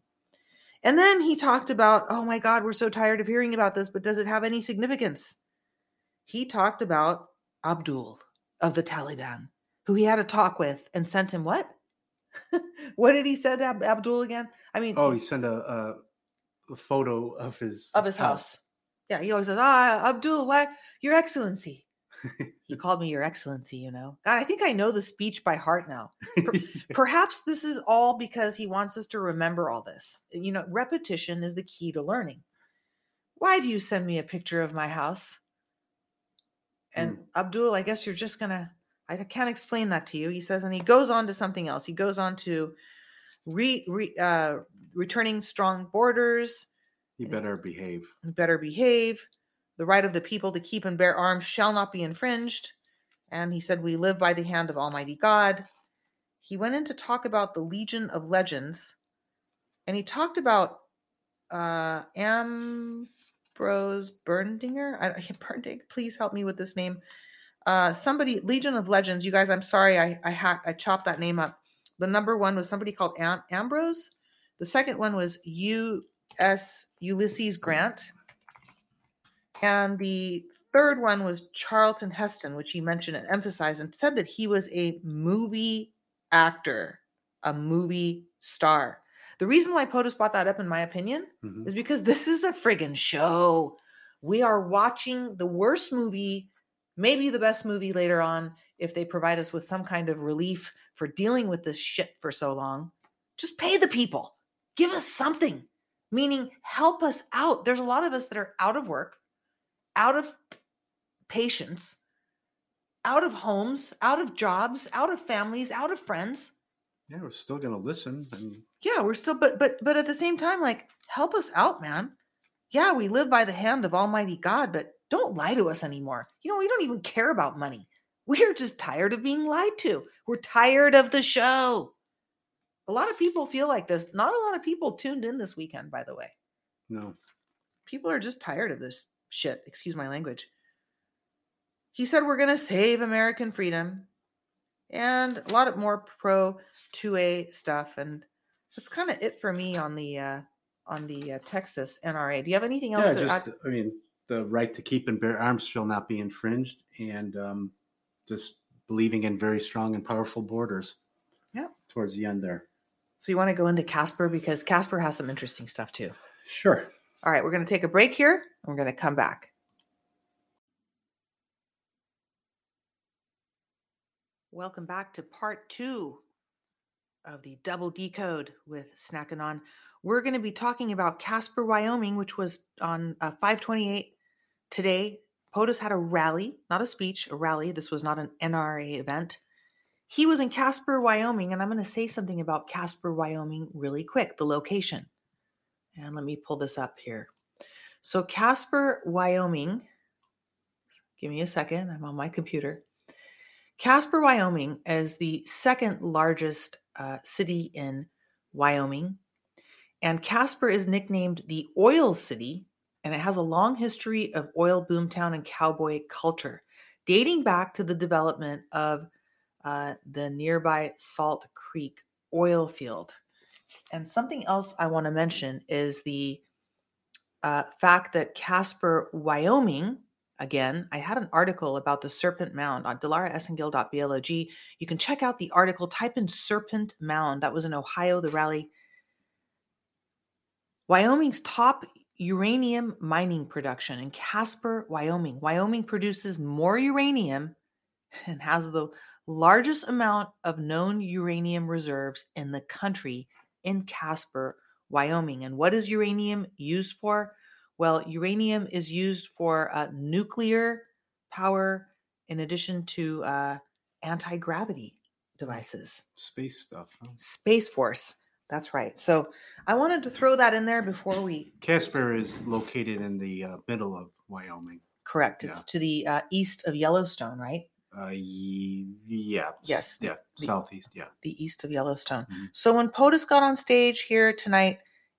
And then he talked about, oh my God, we're so tired of hearing about this, but does it have any significance? He talked about Abdul of the Taliban, who he had a talk with and sent him what? what did he send Ab- Abdul again? I mean, Oh, he sent a, a, a photo of his of his house. Yeah, he always says, "Ah, Abdul, what, Your Excellency." he called me Your Excellency. You know, God, I think I know the speech by heart now. Perhaps this is all because he wants us to remember all this. You know, repetition is the key to learning. Why do you send me a picture of my house? And Abdul, I guess you're just gonna. I can't explain that to you. He says, and he goes on to something else. He goes on to re, re uh, returning strong borders, he better behave. You better behave. The right of the people to keep and bear arms shall not be infringed. And he said, We live by the hand of Almighty God. He went in to talk about the Legion of Legends. And he talked about uh, Ambrose Berndinger. I, please help me with this name. Uh, somebody, Legion of Legends. You guys, I'm sorry, I I, hack, I chopped that name up. The number one was somebody called Am- Ambrose. The second one was U.S. Ulysses Grant. And the third one was Charlton Heston, which he mentioned and emphasized and said that he was a movie actor, a movie star. The reason why POTUS brought that up, in my opinion, Mhm. is because this is a friggin' show. We are watching the worst movie, maybe the best movie later on, if they provide us with some kind of relief for dealing with this shit for so long. Just pay the people, give us something, meaning help us out. There's a lot of us that are out of work, out of patience, out of homes, out of jobs, out of families, out of friends Yeah, we're still gonna listen. And yeah we're still but but but at the same time like help us out man yeah we live by the hand of almighty god but don't lie to us anymore. You know we don't even care about money. We're just tired of being lied to. We're tired of the show. A lot of people feel like this. Not a lot of people tuned in this weekend by the way. No, people are just tired of this shit. Excuse my language. He said we're going to save american freedom and a lot of more pro 2a stuff. And that's kind of it for me on the uh on the uh, texas nra do you have anything else yeah, to just add? I mean, the right to keep and bear arms shall not be infringed, and um, just believing in very strong and powerful borders. Yeah. towards the end there. so you want to go into casper because casper has some interesting stuff too Sure. all right we're going to take a break here and we're going to come back welcome back to part two of the double decode with Snack Anon we're going to be talking about casper wyoming which was on uh, 528 today potus had a rally not a speech a rally this was not an nra event. He was in casper wyoming and i'm going to say something about casper wyoming really quick the location. And let me pull this up here. So casper wyoming give me a second i'm on my computer. Casper, Wyoming is the second largest uh, city in Wyoming. And Casper is nicknamed the Oil City, and it has a long history of oil boomtown and cowboy culture, dating back to the development of uh, the nearby Salt Creek oil field. And something else I want to mention is the uh, fact that Casper, Wyoming, again, I had an article about the Serpent Mound on dilaraesengil.blog. You can check out the article, type in Serpent Mound. That was in Ohio, the rally. Wyoming's top uranium mining production in Casper, Wyoming. Wyoming produces more uranium and has the largest amount of known uranium reserves in the country in Casper, Wyoming. And what is uranium used for? Well, uranium is used for uh, nuclear power in addition to uh, anti gravity devices. Space stuff. huh? Space Force. That's right. So I wanted to throw that in there before we Casper is located in the uh, middle of Wyoming. correct. Yeah. It's to the uh, east of Yellowstone, right? Uh, yeah. Yes, Yeah. the- southeast. Yeah. the east of Yellowstone. Mhm. So when POTUS got on stage here tonight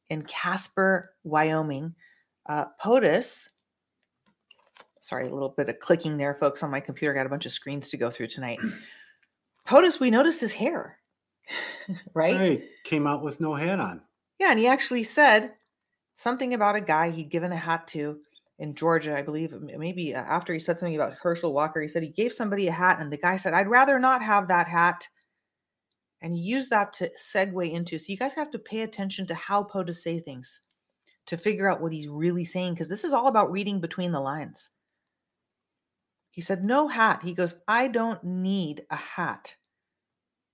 in Casper, Wyoming, uh, POTUS, sorry, a little bit of clicking there, folks, on my computer. Got a bunch of screens to go through tonight. POTUS, we noticed his hair, right? Hey, came out with no hat on. Yeah, and he actually said something about a guy he'd given a hat to in Georgia, I believe, maybe uh, after he said something about Herschel Walker, he said he gave somebody a hat, and the guy said, I'd rather not have that hat. And he used that to segue into. So you guys have to pay attention to how Poe POTUS say things to figure out what he's really saying, because this is all about reading between the lines. He said, No hat. He goes, I don't need a hat.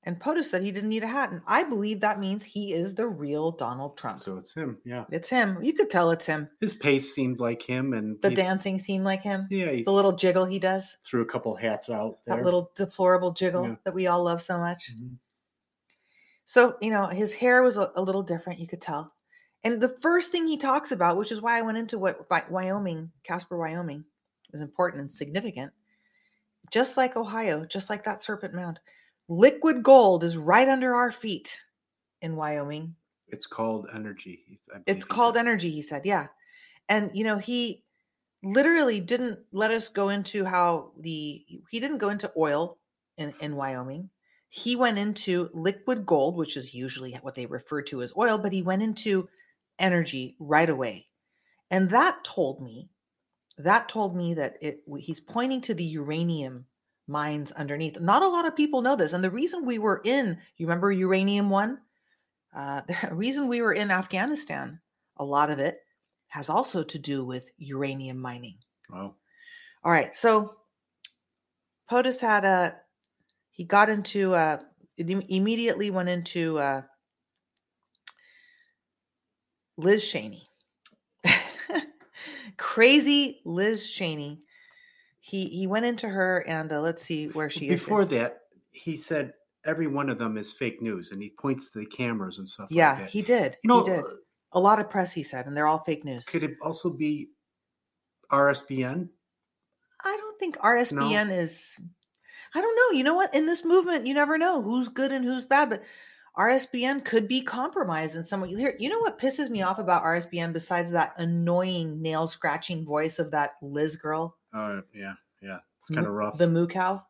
And POTUS said he didn't need a hat. And I believe that means he is the real Donald Trump. So it's him. Yeah. It's him. You could tell it's him. His pace seemed like him, and The he- dancing seemed like him. Yeah, he The little jiggle he does, threw a couple hats out there. that little deplorable jiggle Yeah. that we all love so much. Mhm. So, you know, his hair was a, a little different, you could tell. And the first thing he talks about, which is why I went into what Wyoming, Casper, Wyoming, is important and significant, just like Ohio, just like that Serpent Mound, liquid gold is right under our feet in Wyoming. It's called energy. It's called said. energy, he said. Yeah. And, you know, he literally didn't let us go into how the, he didn't go into oil in, in Wyoming. He went into liquid gold, which is usually what they refer to as oil, but he went into energy right away. And that told me, that told me that it, he's pointing to the uranium mines underneath. Not a lot of people know this. And the reason we were in, you remember uranium one? Uh, the reason we were in Afghanistan, a lot of it has also to do with uranium mining. Wow. All right, so POTUS had a he got into uh it immediately went into uh Liz Cheney. Crazy Liz Cheney. He he went into her and uh, let's see where she is. Before that, he said every one of them is fake news, and he points to the cameras and stuff. Yeah, like that. he did. You know, he did. uh, A lot of press he said and they're all fake news. could it also be RSBN? I don't think RSBN is. I don't know. You know what? In this movement, you never know who's good and who's bad, but RSBN could be compromised in some way. You hear, you know what pisses me off about RSBN besides that annoying nail scratching voice of that Liz girl, Oh, yeah, yeah. It's kind of rough. the moo cow?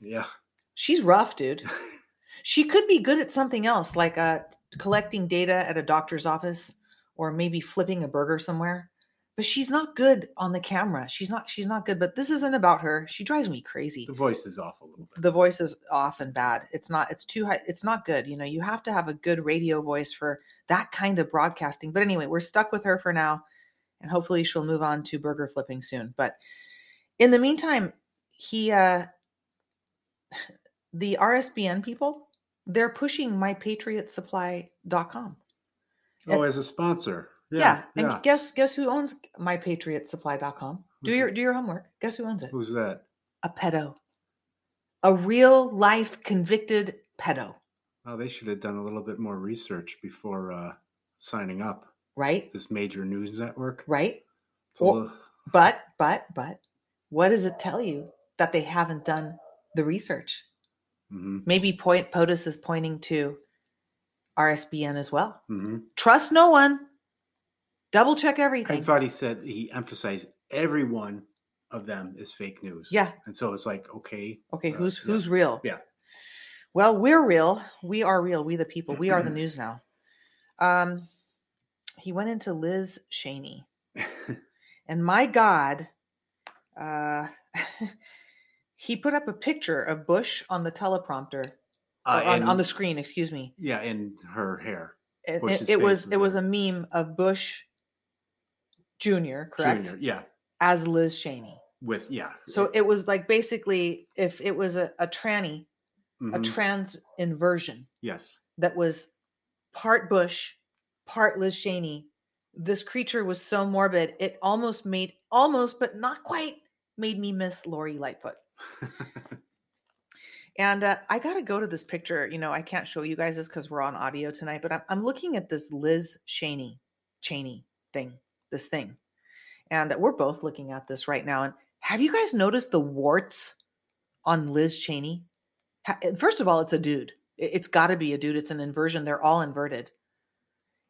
Yeah. She's rough, dude. She could be good at something else, like uh, collecting data at a doctor's office, or maybe flipping a burger somewhere. But she's not good on the camera. She's not. She's not good. But this isn't about her. She drives me crazy. The voice is off a little bit. the voice is off and bad. It's not, it's too high. It's not good. You know, you have to have a good radio voice for that kind of broadcasting. But anyway, we're stuck with her for now. And hopefully she'll move on to burger flipping soon. But in the meantime, he, uh, the RSBN people, they're pushing mypatriotsupply.com. Oh, as a sponsor. Yeah. Yeah. And yeah. guess, guess who owns mypatriotsupply.com? Do Who's your, do your homework. Guess who owns it? Who's that? A pedo. A real life convicted pedo. Oh, they should have done a little bit more research before uh, signing up. right? This major news network. Right? Well- little- But, but, but, what does it tell you that they haven't done the research? Mhm, Maybe point POTUS is pointing to RSBN as well. mhm. Trust no one. Double check everything. I thought he said he emphasized every one of them is fake news. Yeah. And so it's like, okay. Okay, uh, who's yeah. who's real? Yeah. Well, we're real. We are real. We the people. We are the news now. Um, he went into Liz Cheney. And my God, uh, he put up a picture of Bush on the teleprompter, Uh, on, on the screen, excuse me. Yeah, in her hair. It, it, it was it was was a meme of Bush Jr. Correct Junior. Yeah. as Liz Cheney. With, yeah. So it was like basically if it was a, a tranny, a Mhm, trans inversion yes. that was part Bush, part Liz Cheney. This creature was so morbid, it almost made almost, but not quite, made me miss Lori Lightfoot. And uh, I got to go to this picture. You know, I can't show you guys this because we're on audio tonight, but I'm, I'm looking at this Liz Cheney, Cheney thing, this thing. And we're both looking at this right now. And have you guys noticed the warts on Liz Cheney? Eh, First of all, it's a dude. It- It's got to be a dude. It's an inversion. They're all inverted.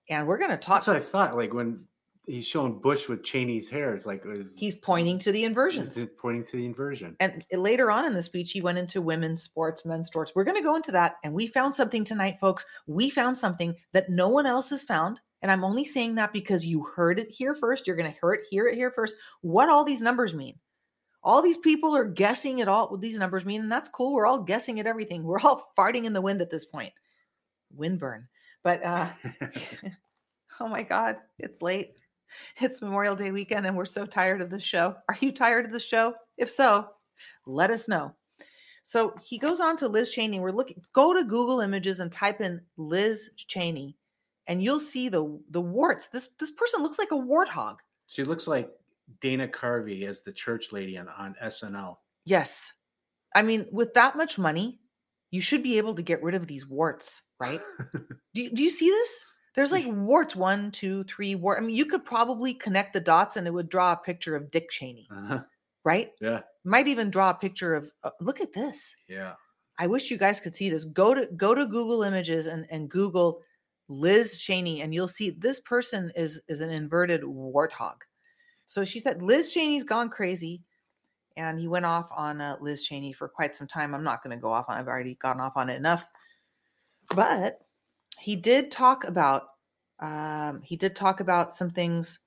And we're going to talk. That's what I thought. Like when he's showing Bush with Cheney's hair, it's like, is, He's pointing to the inversions. it pointing to the inversion. And later on in the speech, he went into women's sports, men's sports. We're going to go into that. And we found something tonight, folks. We found something that no one else has found. And I'm only saying that because you heard it here first. You're going to hear it, hear it here first. What all these numbers mean. All these people are guessing at all what these numbers mean, and that's cool. We're all guessing at everything. We're all farting in the wind at this point. Windburn. But uh oh my God, it's late. It's Memorial Day weekend, and we're so tired of the show. Are you tired of the show? If so, let us know. So he goes on to Liz Cheney. We're looking, go to Google Images and type in Liz Cheney, and you'll see the the warts. This this person looks like a warthog. She looks like Dana Carvey as the church lady on, on SNL. Yes. I mean, with that much money, you should be able to get rid of these warts, right? do, do you see this? There's like warts one, two, three, wart. I mean, you could probably connect the dots and it would draw a picture of Dick Cheney, Uh-huh. right? Yeah. Might even draw a picture of, uh, look at this. Yeah. I wish you guys could see this. Go to go to Google Images and, and Google Liz Cheney, and you'll see this person is is an inverted warthog. So she said Liz Cheney's gone crazy, and he went off on uh, Liz Cheney for quite some time. I'm not going to go off on. I've already gone off on it enough, but he did talk about um, he did talk about some things,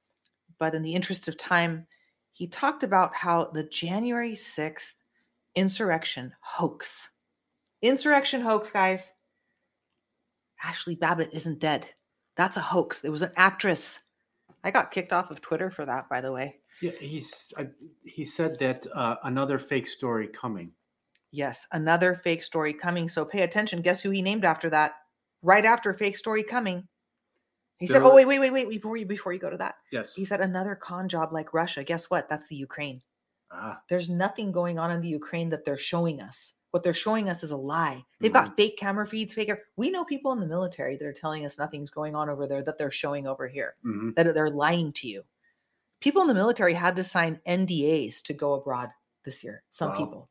but in the interest of time, he talked about how the January 6th insurrection hoax insurrection hoax, guys. Ashley Babbitt isn't dead. That's a hoax. It was an actress. I got kicked off of Twitter for that, by the way. Yeah. He's, I, he said that uh, another fake story coming. Yes, another fake story coming. So pay attention. Guess who he named after that? Right after fake story coming. He said, Bill- "Oh wait, wait, wait, wait! Before you before you go to that, Yes. he said another con job like Russia. Guess what? That's the Ukraine. Ah, There's nothing going on in the Ukraine that they're showing us. What they're showing us is a lie. They've got fake camera feeds, fake. We know people in the military that are telling us nothing's going on over there that they're showing over here. mhm. That they're lying to you. People in the military had to sign NDAs to go abroad this year. Some Wow. people.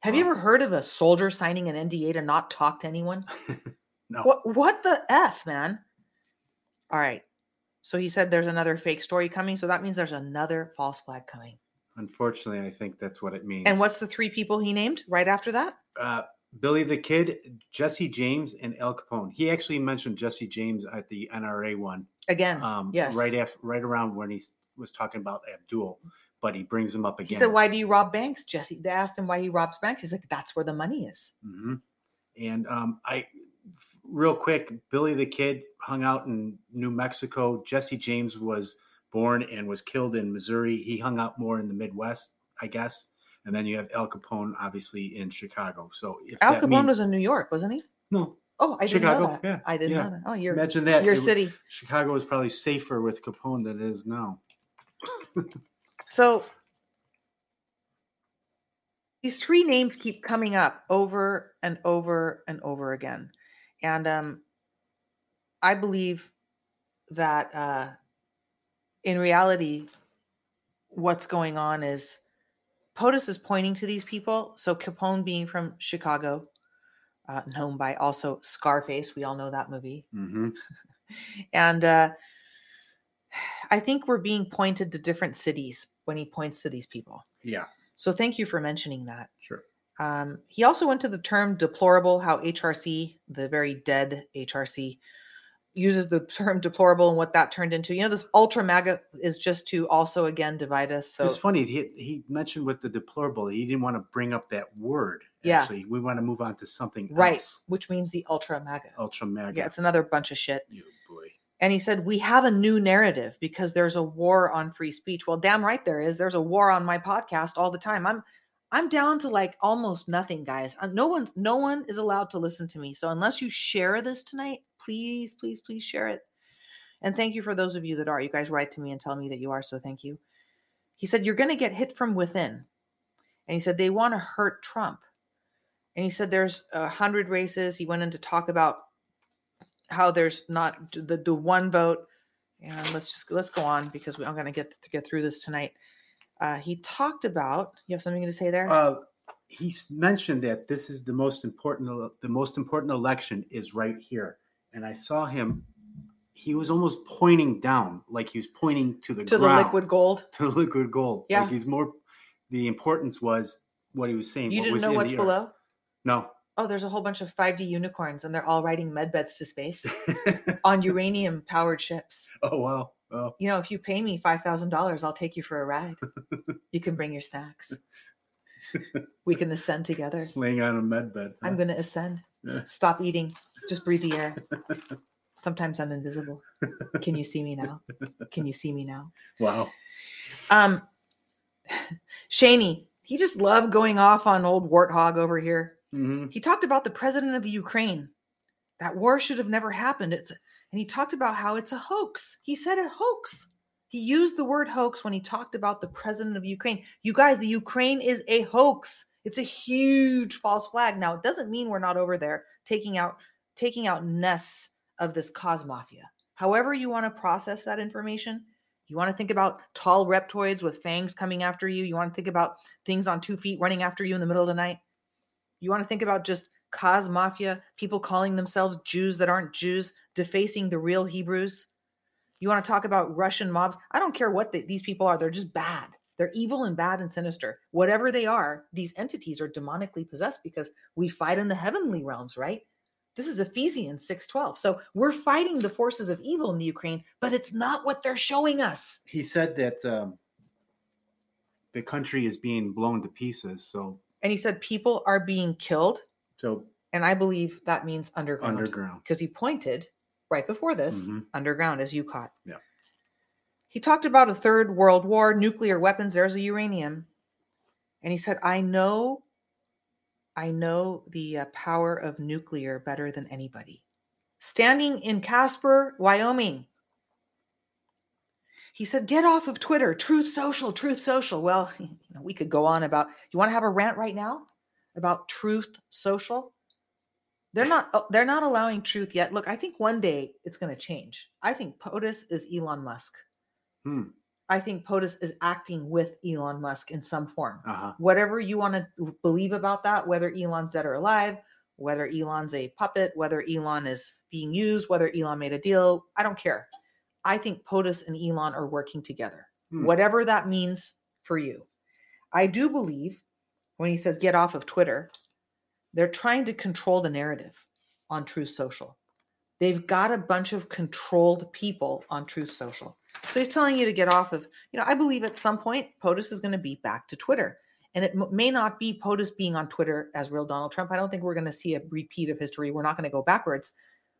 Have you ever heard of a soldier signing an NDA to not talk to anyone? No. What what the f, man? All right. So he said there's another fake story coming. So that means there's another false flag coming. Unfortunately, I think that's what it means. And what's the three people he named right after that? uh, Billy the Kid, Jesse James, and Al Capone. He actually mentioned Jesse James at the NRA one. Again, Um, yes. Right after, right around when he was talking about Abdul, but he brings him up again. He said, "Why do you rob banks, Jesse?" They asked him why he robs banks. He's like, "That's where the money is." hmm And um, I, real quick, Billy the Kid hung out in New Mexico. Jesse James was born and was killed in Missouri. He hung out more in the Midwest, I guess. And then you have Al Capone, obviously in Chicago. So if Al Capone means- was in New York, wasn't he? no, Oh, I didn't Chicago, know that. yeah, I didn't yeah. know that. Oh, your imagine that. your It- city. Chicago is probably safer with Capone than it is now. So these three names keep coming up over and over and over again, and um, I believe that uh, in reality, what's going on is POTUS is pointing to these people. So Capone being from Chicago, uh, known by also Scarface. We all know that movie. hmm And uh, I think we're being pointed to different cities when he points to these people. Yeah, So thank you for mentioning that. sure. Um, he also went to the term deplorable, how HRC, the very dead HRC, uses the term deplorable and what that turned into. You know, this ultra MAGA is just to also again divide us. So it's funny. He, he mentioned with the deplorable, he didn't want to bring up that word. Yeah. Actually, we want to move on to something right, else. which means the ultra MAGA. Ultra mega. Yeah, it's another bunch of shit. You boy. And he said, We have a new narrative because there's a war on free speech. Well, damn right there is. There's a war on my podcast all the time. I'm I'm down to like almost nothing, guys. Uh, No one's no one is allowed to listen to me. So unless you share this tonight, please, please, please share it. And thank you for those of you that are. You guys write to me and tell me that you are, so thank you. He said, You're gonna get hit from within. And he said they want to hurt Trump. And he said there's a hundred races. He went in to talk about how there's not the the one vote and let's just let's go on because we, i'm going to get to get through this tonight uh, he talked about you have something to say there Uh, he mentioned that this is the most important. The most important election is right here, and I saw him. He was almost pointing down, like he was pointing to the to the liquid gold to the liquid gold. Yeah. like he's more. The importance was what he was saying. you what didn't was know what's earth. below No, Oh, there's a whole bunch of 5D unicorns and they're all riding med beds to space on uranium powered ships. oh wow. Oh. You know, if you pay me $5,000, I'll take you for a ride. you can bring your snacks. We can ascend together. Laying on a med bed. I'm going to ascend. Yeah. Stop eating. Just breathe the air. Sometimes I'm invisible. Can you see me now? Can you see me now? Wow. Um, Cheney, he just loved going off on old warthog over here. hmm He talked about the president of the Ukraine. That war should have never happened. It's and he talked about how it's a hoax. He said a hoax. He used the word hoax when he talked about the president of Ukraine. You guys, the Ukraine is a hoax. It's a huge false flag. Now, it doesn't mean we're not over there taking out taking out nests of this cause mafia. However, you want to process that information, you want to think about tall reptoids with fangs coming after you. You want to think about things on two feet running after you in the middle of the night. You want to think about just cause mafia, people calling themselves Jews that aren't Jews, defacing the real Hebrews. You want to talk about Russian mobs. I don't care what they, these people are, they're just bad. They're evil and bad and sinister. Whatever they are, these entities are demonically possessed because we fight in the heavenly realms, right? This is Ephesians 6:12. So we're fighting the forces of evil in the Ukraine, but it's not what they're showing us. He said that um, the country is being blown to pieces. So And he said people are being killed, so and I believe that means underground. underground. because he pointed right before this Mhm. underground as you caught. Yeah. He talked about a third world war, nuclear weapons. There's a uranium, and he said, "I know, I know the uh, power of nuclear better than anybody." Standing in Casper, Wyoming. He said, "Get off of Twitter, Truth Social, Truth Social." Well, you know, we could go on about. You want to have a rant right now about Truth Social? They're not uh, they're not allowing truth yet. Look, I think one day it's going to change. I think POTUS is Elon Musk. Hmm. I think POTUS is acting with Elon Musk in some form. Uh huh. Whatever you want to believe about that, whether Elon's dead or alive, whether Elon's a puppet, whether Elon is being used, whether Elon made a deal, I don't care. I think POTUS and Elon are working together. Hmm. Whatever that means for you. I do believe when he says get off of Twitter, they're trying to control the narrative on Truth Social. They've got a bunch of controlled people on Truth Social. So he's telling you to get off of, you know, I believe at some point POTUS is going to be back to Twitter. And it m- may not be POTUS being on Twitter as real Donald Trump. I don't think we're going to see a repeat of history. We're not going to go backwards.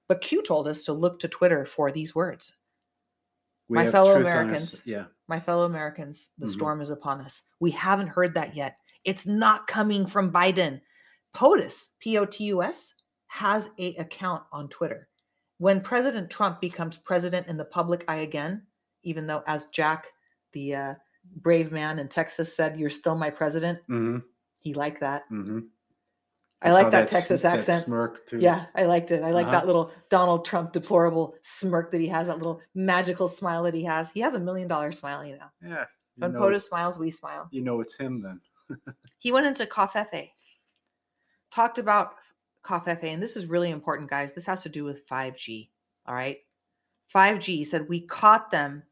But Q told us to look to Twitter for these words. We My fellow truth on us. Americans. Yeah. My fellow Americans, the Mhm. storm is upon us. We haven't heard that yet. It's not coming from Biden. POTUS, P O T U S, has a account on Twitter. When President Trump becomes president in the public eye again, even though as Jack, the uh, brave man in Texas, said, "You're still my president," Mm-hmm. he liked that. Mm-hmm. I like that Texas accent. smirk too. Yeah, I liked it. I like Uh-huh. that little Donald Trump deplorable smirk that he has, that little magical smile that he has. He has a million dollar smile, you know. Yeah. You When know, POTUS smiles, we smile. you know it's him then. he went into Covfefe, talked about Covfefe, and this is really important, guys. This has to do with 5G. All right. 5G said we caught them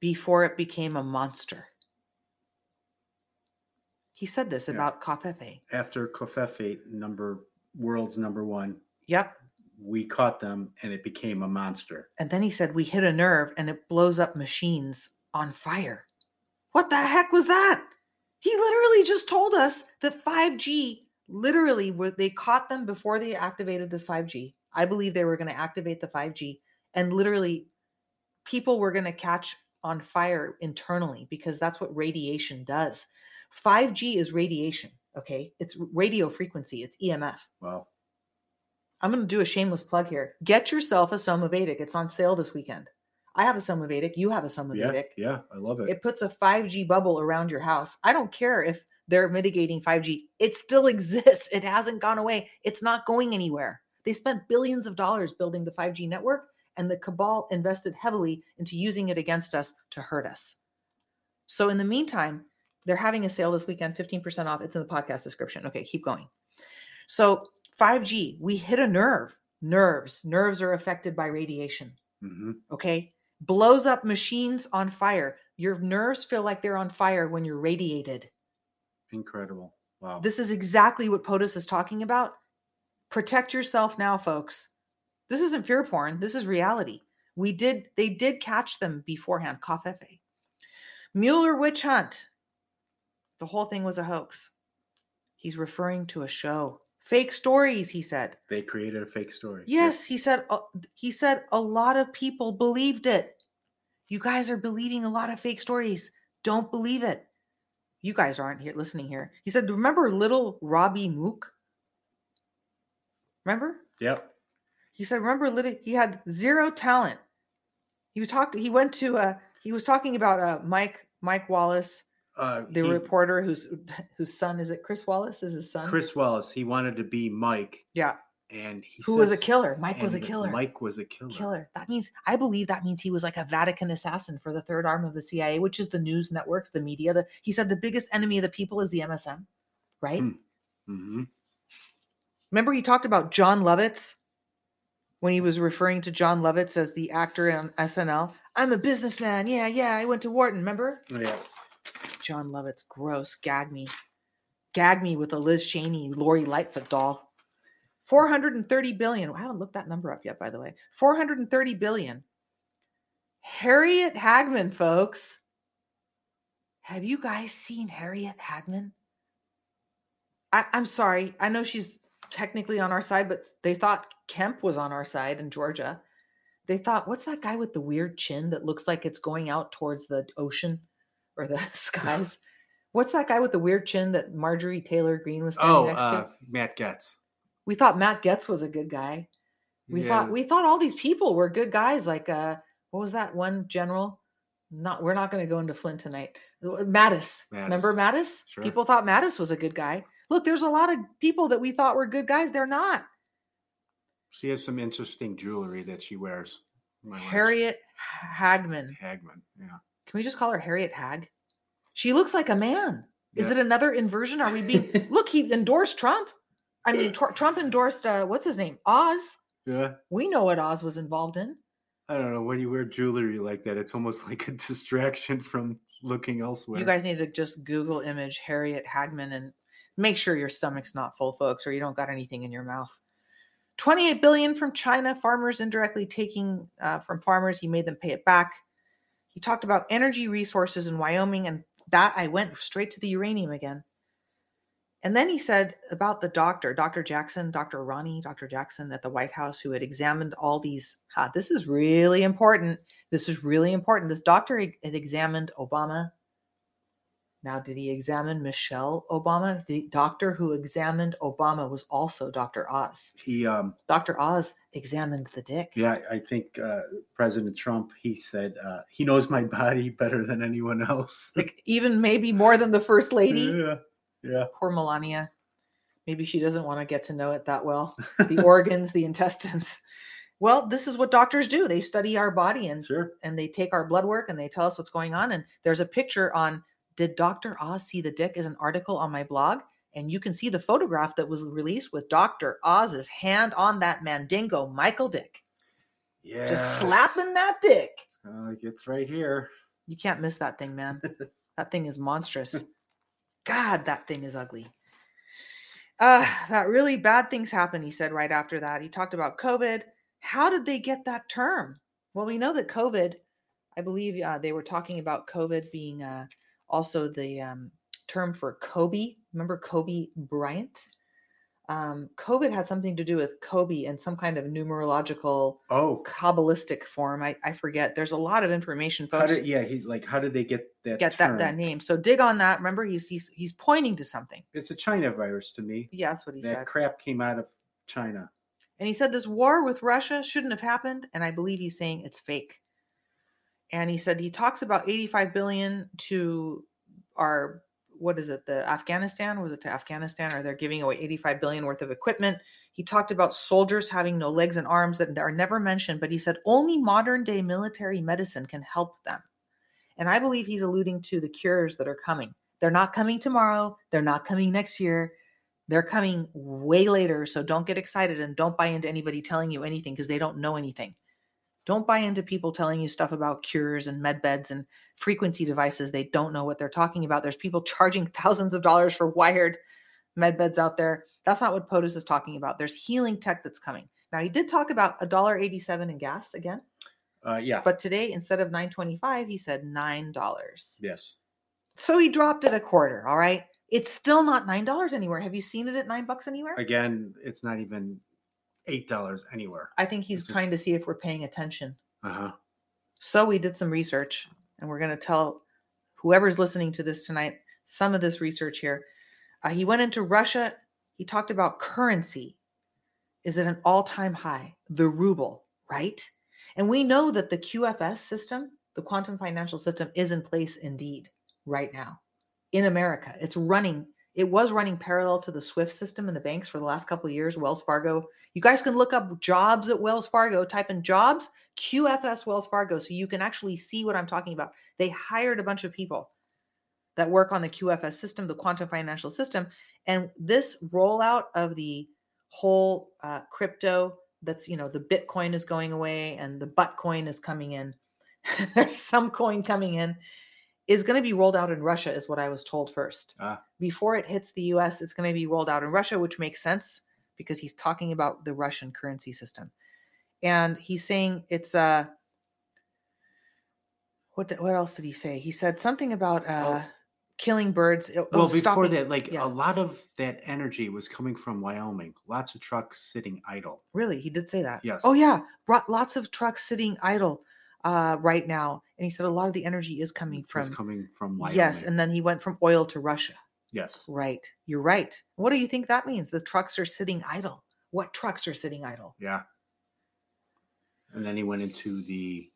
before it became a monster. He said this Yeah. about Covfefe. After Covfefe, number world's number one, Yep. we caught them and it became a monster. And then he said we hit a nerve and it blows up machines on fire. What the heck was that? He literally just told us that 5G literally were they caught them before they activated this 5G. I believe they were going to activate the 5G and literally people were going to catch on fire internally because that's what radiation does. 5G is radiation, okay? It's radio frequency, it's EMF. Wow. I'm going to do a shameless plug here. Get yourself a Somavedic. It's on sale this weekend. I have a Somavedic. You have a Soma Yeah. Vedic. Yeah. I love it. It puts a 5G bubble around your house. I don't care if they're mitigating 5G. It still exists. It hasn't gone away. It's not going anywhere. They spent billions of dollars building the 5G network, and the cabal invested heavily into using it against us to hurt us. So, in the meantime, they're having a sale this weekend, 15% off. It's in the podcast description. Okay, keep going. So, 5G, we hit a nerve. Nerves. Nerves are affected by radiation hmm okay blows up machines on fire your nerves feel like they're on fire when you're radiated Incredible. Wow. This is exactly what POTUS is talking about. Protect yourself now, folks. This isn't fear porn. This is reality. We did, they did catch them beforehand. Covfefe. Mueller witch hunt. The whole thing was a hoax. He's referring to a show. Fake stories, he said. they created a fake story. Yes, he said uh, he said a lot of people believed it. You guys are believing a lot of fake stories. Don't believe it. You guys aren't here listening here. He said, "Remember little Robbie Mook? Remember? Yep. He said, "Remember little he had zero talent. He was talked he went to uh he was talking about uh Mike Mike Wallace, Uh, the he- reporter whose whose son is it Chris Wallace is his son? Chris Wallace. He wanted to be Mike, Yeah. and he Who was a killer? Mike was a killer. Mike was a killer. killer. That means I believe that means he was like a Vatican assassin for the third arm of the CIA, which is the news networks, the media. The, he said the biggest enemy of the people is the MSM, right? Hmm. hmm Remember he talked about Jon Lovitz when he was referring to Jon Lovitz as the actor on SNL. I'm a businessman. Yeah, yeah. I went to Wharton. Remember Yes. Jon Lovitz? Gross. Gag me. Gag me with a Liz Cheney, Lori Lightfoot doll. 430 billion. I haven't looked that number up yet, by the way. 430 billion. Harriet Hageman, folks. Have you guys seen Harriet Hageman? I, I'm sorry. I know she's technically on our side, but they thought Kemp was on our side in Georgia. They thought, what's that guy with the weird chin that looks like it's going out towards the ocean or the skies? What's that guy with the weird chin that Marjorie Taylor Greene was standing Oh, next uh, to? Matt Gaetz. We thought Matt Gaetz was a good guy. We Yeah. thought we thought all these people were good guys. Like uh, what was that one general? Not we're not going to go into Flint tonight. Mattis. Remember Mattis? Sure. People thought Mattis was a good guy. Look, there's a lot of people that we thought were good guys. They're not. She has some interesting jewelry that she wears. Harriet Hageman. Hageman. Yeah. Can we just call her Harriet Hag? She looks like a man. Is Yeah. it another inversion? Are we being look? He endorsed Trump. I mean, Tr- Trump endorsed uh, what's his name? Oz. Yeah. We know what Oz was involved in. I don't know. When you wear jewelry like that, it's almost like a distraction from looking elsewhere. You guys need to just Google image Harriet Hageman and make sure your stomach's not full, folks, or you don't got anything in your mouth. 28 billion from China, farmers indirectly taking uh, from farmers. He made them pay it back. He talked about energy resources in Wyoming, and that I went straight to the uranium again. And then he said about the doctor, Dr. Jackson, Dr. Ronnie, Dr. Jackson at the White House, who had examined all these. Ha, this is really important. This is really important. This doctor had examined Obama. Now, did he examine Michelle Obama? The doctor who examined Obama was also Dr. Oz. he, um, Dr. Oz examined the dick. yeah, I think uh, President Trump, he said, uh, he knows my body better than anyone else. Like, even maybe more than the first lady. yeah. Yeah. Poor Melania. Maybe she doesn't want to get to know it that well. The organs, the intestines. Well, this is what doctors do. They study our body and Sure. and they take our blood work and they tell us what's going on. And there's a picture on Did Dr. Oz See the Dick? is an article on my blog. And you can see the photograph that was released with Dr. Oz's hand on that mandingo, Michael Dick. Yeah. Just slapping that dick. Uh, like it's right here. You can't miss that thing, man. that thing is monstrous. God, that thing is ugly. Uh, that really bad things happen, he said right after that. He talked about COVID. How did they get that term? Well, we know that COVID, I believe uh, they were talking about COVID being uh, also the um, term for Kobe. Remember Kobe Bryant? Um, COVID had something to do with Kobe and some kind of numerological Oh, Kabbalistic form. I, I forget. There's a lot of information, how folks did, yeah, he's like, how did they get that? get that that name. So dig on that. Remember, he's he's he's pointing to something. It's a China virus to me. Yeah, that's what he that said. crap came out of China. And he said this war with Russia shouldn't have happened, and I believe he's saying it's fake. And he said he talks about 85 billion to our what is it, the Afghanistan? Was it to Afghanistan? Or they're giving away 85 billion worth of equipment. He talked about soldiers having no legs and arms that are never mentioned, but he said only modern day military medicine can help them. And I believe he's alluding to the cures that are coming. They're not coming tomorrow. They're not coming next year. They're coming way later. So don't get excited and don't buy into anybody telling you anything because they don't know anything. Don't buy into people telling you stuff about cures and med beds and frequency devices. They don't know what they're talking about. There's people charging thousands of dollars for wired med beds out there. That's not what POTUS is talking about. There's healing tech that's coming. Now he did talk about a dollar eighty-seven in gas again, Uh, yeah. but today instead of nine twenty-five, he said nine dollars. yes. So he dropped it a quarter. All right, it's still not nine dollars anywhere. Have you seen it at nine bucks anywhere? Again, it's not even eight dollars anywhere. I think he's it's trying to see if we're paying attention. Uh huh. So we did some research, and we're going to tell whoever's listening to this tonight some of this research here. Uh, he went into Russia. He talked about currency is at an all time high, the ruble, right? And we know that the QFS system, the quantum financial system, is in place indeed right now in America. It's running, it was running parallel to the SWIFT system in the banks for the last couple of years. Wells Fargo. You guys can look up jobs at Wells Fargo, type in jobs, QFS Wells Fargo, so you can actually see what I'm talking about. They hired a bunch of people that work on the QFS system, the quantum financial system. And this rollout of the whole uh, crypto that's, you know, the Bitcoin is going away and the butt coin is coming in. There's some coin coming in, is going to be rolled out in Russia, is what I was told first. Ah. Before it hits the US, it's going to be rolled out in Russia, which makes sense because he's talking about the Russian currency system. And he's saying it's uh what the- what else did he say? He said something about uh killing birds. oh, Well, before stopping- that, like yeah. a lot of that energy was coming from Wyoming. Lots of trucks sitting idle. Really, he did say that. Yes. Oh yeah, brought lots of trucks sitting idle uh, right now, and he said a lot of the energy is coming from. coming from Wyoming. Yes, and then he went from oil to Russia. Yes. Right, you're right. What do you think that means? The trucks are sitting idle. What trucks are sitting idle? Yeah. And then he went into the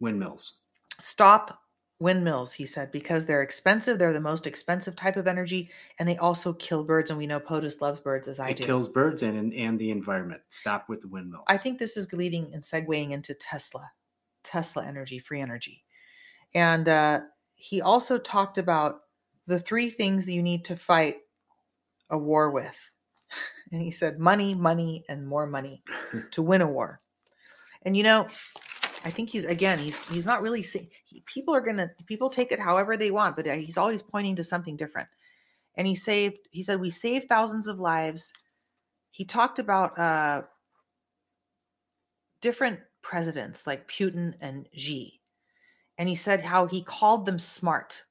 windmills. Stop windmills, he said, because they're expensive. They're the most expensive type of energy, and they also kill birds. And we know POTUS loves birds, as I it do. kills birds and, and and the environment. Stop with the windmills. I think this is leading and segueing into Tesla, Tesla energy, free energy. And uh, he also talked about the three things that you need to fight a war with. And he said money, money, and more money to win a war. And you know, I think he's again, he's he's not really see, he, people are gonna people take it however they want, but uh, he's always pointing to something different. And he saved, he said, we saved thousands of lives. He talked about uh, different presidents like Putin and Xi. And he said how he called them smart.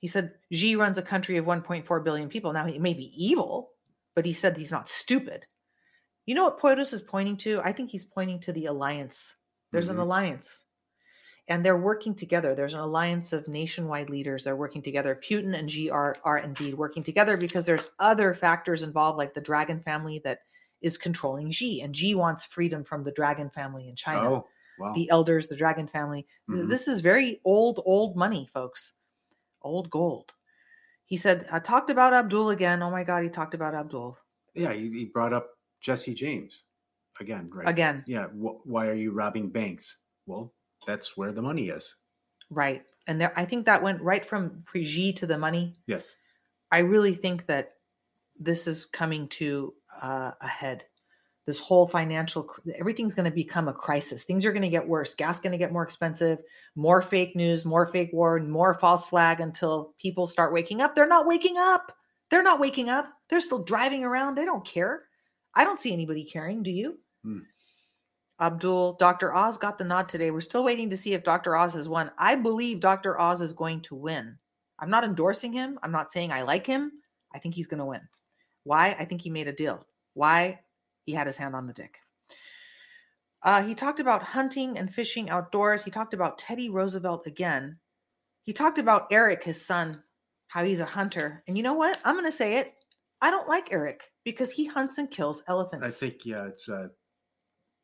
He said Xi runs a country of 1.4 billion people. Now he may be evil, but he said he's not stupid. You know what POTUS is pointing to? I think he's pointing to the alliance. There's Mhm. an alliance. And they're working together. There's an alliance of nationwide leaders. They're working together. Putin and Xi are, are indeed working together because there's other factors involved, like the dragon family that is controlling Xi. And Xi wants freedom from the dragon family in China Oh, wow. the elders, the dragon family. Mhm. This is very old, old money, folks. Old gold. He said, I talked about Abdul again. Oh my God, he talked about Abdul yeah, he, he brought up Jesse James again, right? again. Yeah. Wh- why are you robbing banks? Well, that's where the money is. Right. And there, I think that went right from Prigi to the money. Yes. I really think that this is coming to uh, a head. This whole financial, everything's going to become a crisis. Things are going to get worse. Gas going to get more expensive. More fake news, more fake war, more false flag until people start waking up. They're not waking up. They're not waking up. They're still driving around. They don't care. I don't see anybody caring. Do you? Hmm. Abdul, Dr. Oz got the nod today. We're still waiting to see if Dr. Oz has won. I believe Dr. Oz is going to win. I'm not endorsing him. I'm not saying I like him. I think he's going to win. Why? I think he made a deal. Why? He had his hand on the dick. Uh, he talked about hunting and fishing outdoors. He talked about Teddy Roosevelt again. He talked about Eric, his son, how he's a hunter. And you know what? I'm going to say it. I don't like Eric because he hunts and kills elephants. I think yeah, it's uh,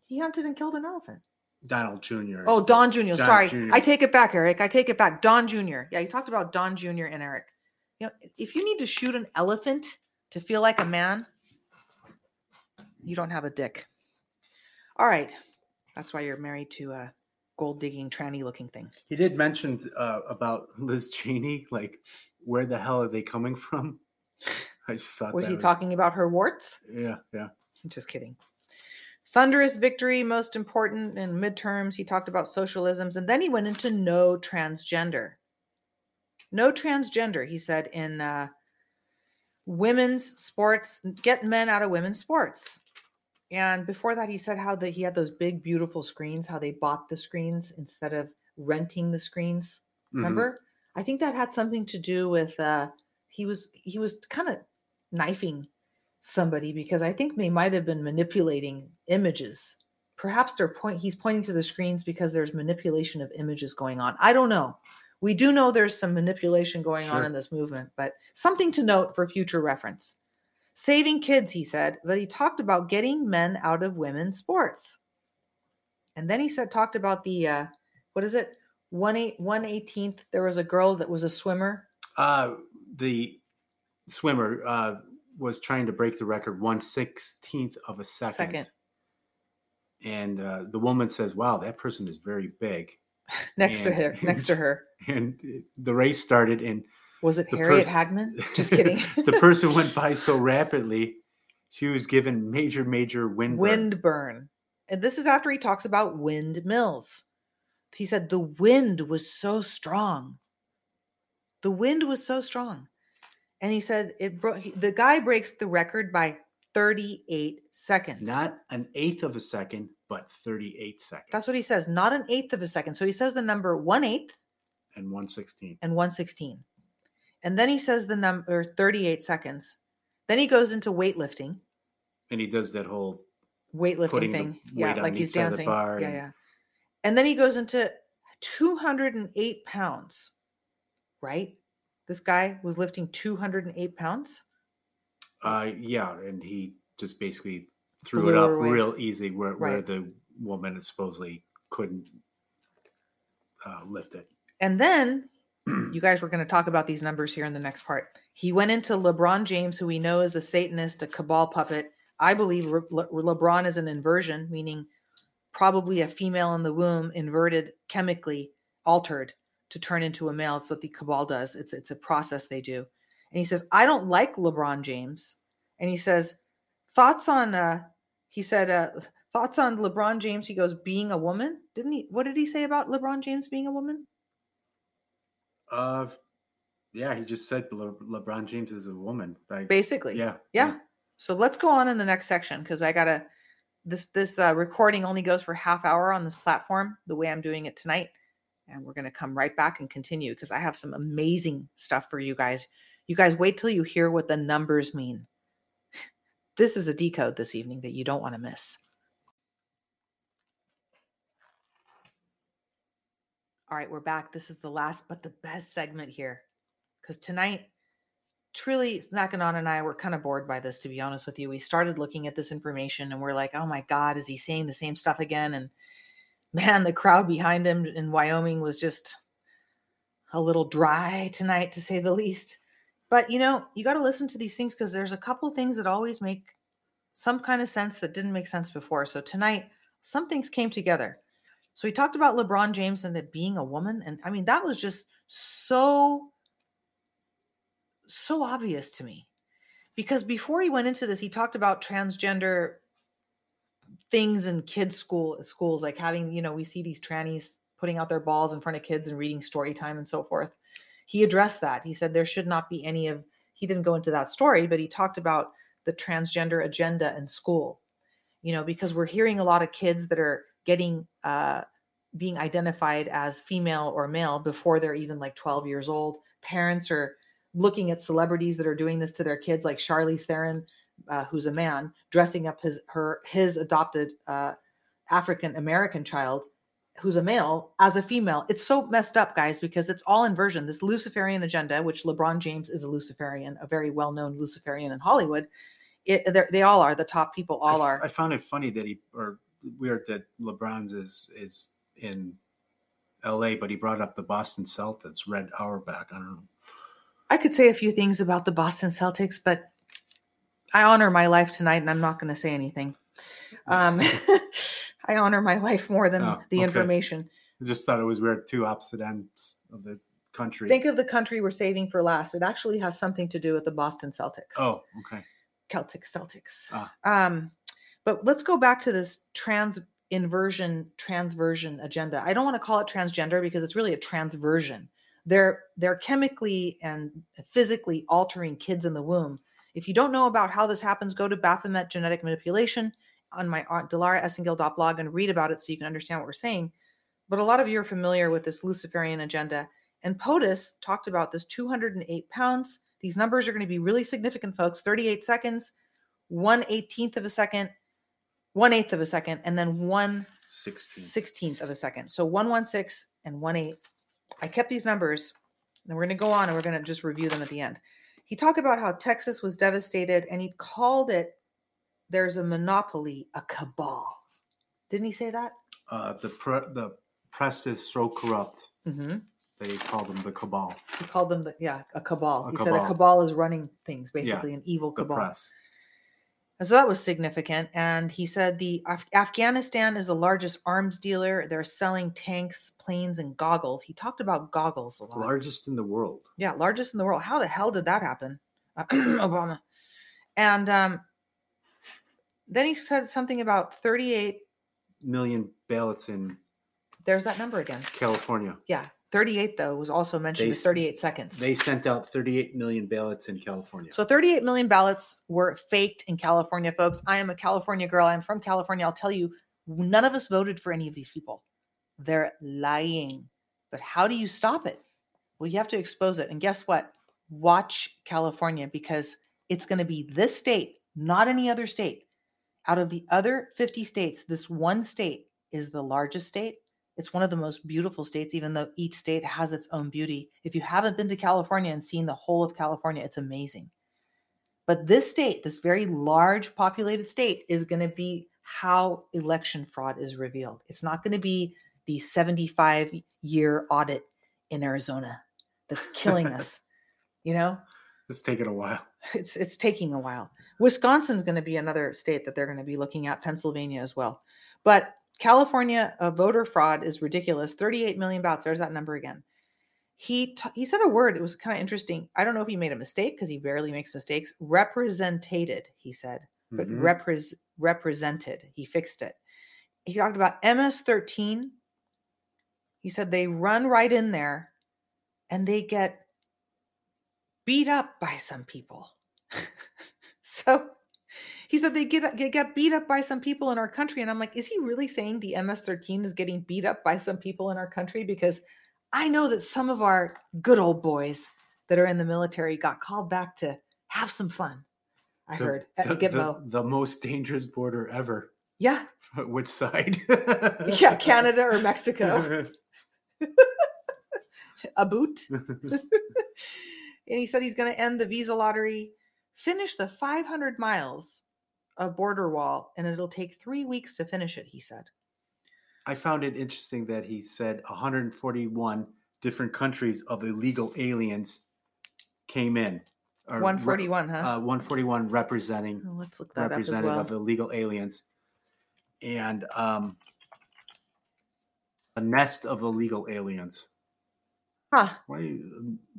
he hunted and killed an elephant. Donald Jr. Oh, Don Jr. Don Sorry, Jr.. I take it back, Eric. I take it back. Don Jr. Yeah, you talked about Don Jr. and Eric. You know, if you need to shoot an elephant to feel like a man, you don't have a dick. All right, that's why you're married to a gold digging tranny looking thing. He did mention uh, about Liz Cheney, like where the hell are they coming from? I just thought Was he talking about her warts? Yeah, yeah. Just kidding. Thunderous victory, most important in midterms. He talked about socialisms and then he went into no transgender. No transgender, he said in uh, women's sports, get men out of women's sports. And before that, he said how that he had those big, beautiful screens, how they bought the screens instead of renting the screens. Mhm. Remember? I think that had something to do with uh he was he was kind of knifing somebody because I think they might have been manipulating images. Perhaps they're point he's pointing to the screens because there's manipulation of images going on. I don't know. We do know there's some manipulation going on in this movement, but something to note for future reference. Saving kids, he said, but he talked about getting men out of women's sports. And then he said talked about the uh what is it? One eight one eighteenth. There was a girl that was a swimmer. Uh, the swimmer uh, was trying to break the record one sixteenth of a second. Second. And uh, the woman says, "Wow, that person is very big." next to her. Next to her. And the race started, and Was it Harriet pers- Hageman? Just kidding. the person went by so rapidly, she was given major, major wind. burn. wind burn. And this is after he talks about windmills. He said the wind was so strong. The wind was so strong. And he said it bro- he- the guy breaks the record by 38 seconds. Not an eighth of a second, but thirty-eight seconds. That's what he says, not an eighth of a second. So he says the number one eighth And one sixteenth. and 116. And then he says the number 38 seconds. Then he goes into weightlifting, And he does that whole weightlifting thing. weight Yeah, like he's each side of the dancing. yeah, and- yeah. And then he goes into 208 pounds, right? This guy was lifting 208 pounds. Uh, yeah, and he just basically threw Blew it up away. real easy where, where the woman supposedly couldn't uh, lift it. And then you guys were going to talk about these numbers here in the next part. He went into LeBron James, who we know is a Satanist, a cabal puppet. I believe Le- Le- LeBron is an inversion, meaning probably a female in the womb inverted chemically altered to turn into a male. It's what the cabal does. It's it's a process they do. And he says, I don't like LeBron James. And he says, thoughts on uh he said uh thoughts on LeBron James. He goes, being a woman. Didn't he what did he say about LeBron James being a woman? Uh, yeah, he just said Le- LeBron James is a woman. Right? Basically. Yeah. Yeah. So let's go on in the next section because I gotta this this uh, recording only goes for half hour on this platform the way I'm doing it tonight, and we're gonna come right back and continue because I have some amazing stuff for you guys. You guys wait till you hear what the numbers mean. This is a decode this evening that you don't want to miss. All right, we're back. This is the last but the best segment here because tonight truly Snack Anon and I were kind of bored by this, to be honest with you. We started looking at this information and we're like, oh my God, is he saying the same stuff again? And man, the crowd behind him in Wyoming was just a little dry tonight, to say the least. But you know, you got to listen to these things because there's a couple things that always make some kind of sense that didn't make sense before. So tonight, some things came together. So he talked about LeBron James and it being a woman. And I mean, that was just so so obvious to me because before he went into this he talked about transgender things in kids school schools like having you know we see these trannies putting out their balls in front of kids and reading story time and so forth he addressed that he said there should not be any of he didn't go into that story but he talked about the transgender agenda in school you know because we're hearing a lot of kids that are getting uh being identified as female or male before they're even like 12 years old parents are looking at celebrities that are doing this to their kids, like Charlize Theron, uh, who's a man, dressing up his her his adopted uh, African American child, who's a male, as a female. It's so messed up, guys, because it's all inversion. This Luciferian agenda, which LeBron James is a Luciferian, a very well known Luciferian in Hollywood. It, they all are the top people. All I, are. I found it funny that he or weird that LeBron's is is in L.A., but he brought up the Boston Celtics, Red Auerbach. I don't know. I could say a few things about the Boston Celtics, but I honor my life tonight, and I'm not going to say anything. Um, I honor my life more than Oh, the okay. information. I just thought it was weird. Two opposite ends of the country. Think of the country we're saving for last. It actually has something to do with the Boston Celtics. oh, okay. Celtic Celtics. Ah. Um, but let's go back to this trans inversion transversion agenda. I don't want to call it transgender because it's really a transversion. They're they're chemically and physically altering kids in the womb If you don't know about how this happens, go to Baphomet Genetic Manipulation on my Aunt Dilara Esengil blog and read about it so you can understand what we're saying. But a lot of you are familiar with this Luciferian agenda. And POTUS talked about this 208 pounds. These numbers are going to be really significant, folks. 38 seconds, 1 18th of a second, 1 eighth of a second, and then one 16th of a second. So 116 and 1 8. I kept these numbers and we're going to go on and we're going to just review them at the end. He talked about how Texas was devastated and he called it there's a monopoly, a cabal. Didn't he say that? Uh, the pre- the press is so corrupt. Mm-hmm. They call them the cabal. He called them the yeah a cabal. A he said a cabal. cabal is running things, basically an evil The cabal. press. And so that was significant. And he said the Af- Afghanistan is the largest arms dealer. They're selling tanks, planes, and goggles. He talked about goggles a lot. Largest in the world. Yeah, largest in the world. How the hell did that happen, Obama? And um, then he said something about 38 million ballots in There's that number again. California. Yeah, 38 though was also mentioned They as 38 seconds. They sent out 38 million ballots in California. So 38 million ballots were faked in California, folks. I am a California girl. I'm from California. I'll tell you, none of us voted for any of these people. They're lying. But how do you stop it? Well, you have to expose it. And guess what? Watch California because it's going to be this state, not any other state. Out of the other 50 states, this one state is the largest state. It's one of the most beautiful states, even though each state has its own beauty. If you haven't been to California and seen the whole of California, it's amazing. But this state, this very large populated state, is going to be how election fraud is revealed. It's not going to be the 75 year audit in Arizona that's killing us. You know, It's taken a while. it's it's taking a while. Wisconsin's going to be another state that they're going to be looking at. Pennsylvania as well, but California uh, voter fraud is ridiculous. 38 million ballots. There's that number again. He t- he said a word. It was kind of interesting. I don't know if he made a mistake because he barely makes mistakes. Represented, he said, but Mhm. repres represented. He fixed it. He talked about MS13. He said they run right in there, and they get beat up by some people. so he said they get they get beat up by some people in our country, and I'm like, is he really saying the MS-13 is getting beat up by some people in our country? Because I know that some of our good old boys that are in the military got called back to have some fun. I The- heard at the, Gitmo. the, the most dangerous border ever. Yeah, Which side? yeah, Canada or Mexico, a boot. and he said he's going to end the visa lottery, finish the 500 miles of border wall, and it'll take three weeks to finish it. He said. I found it interesting that he said 141 different countries of illegal aliens came in. or re- 141, huh? Uh, 141 representing let's look that up as representative well. of illegal aliens, and um, a nest of illegal aliens. Huh? Why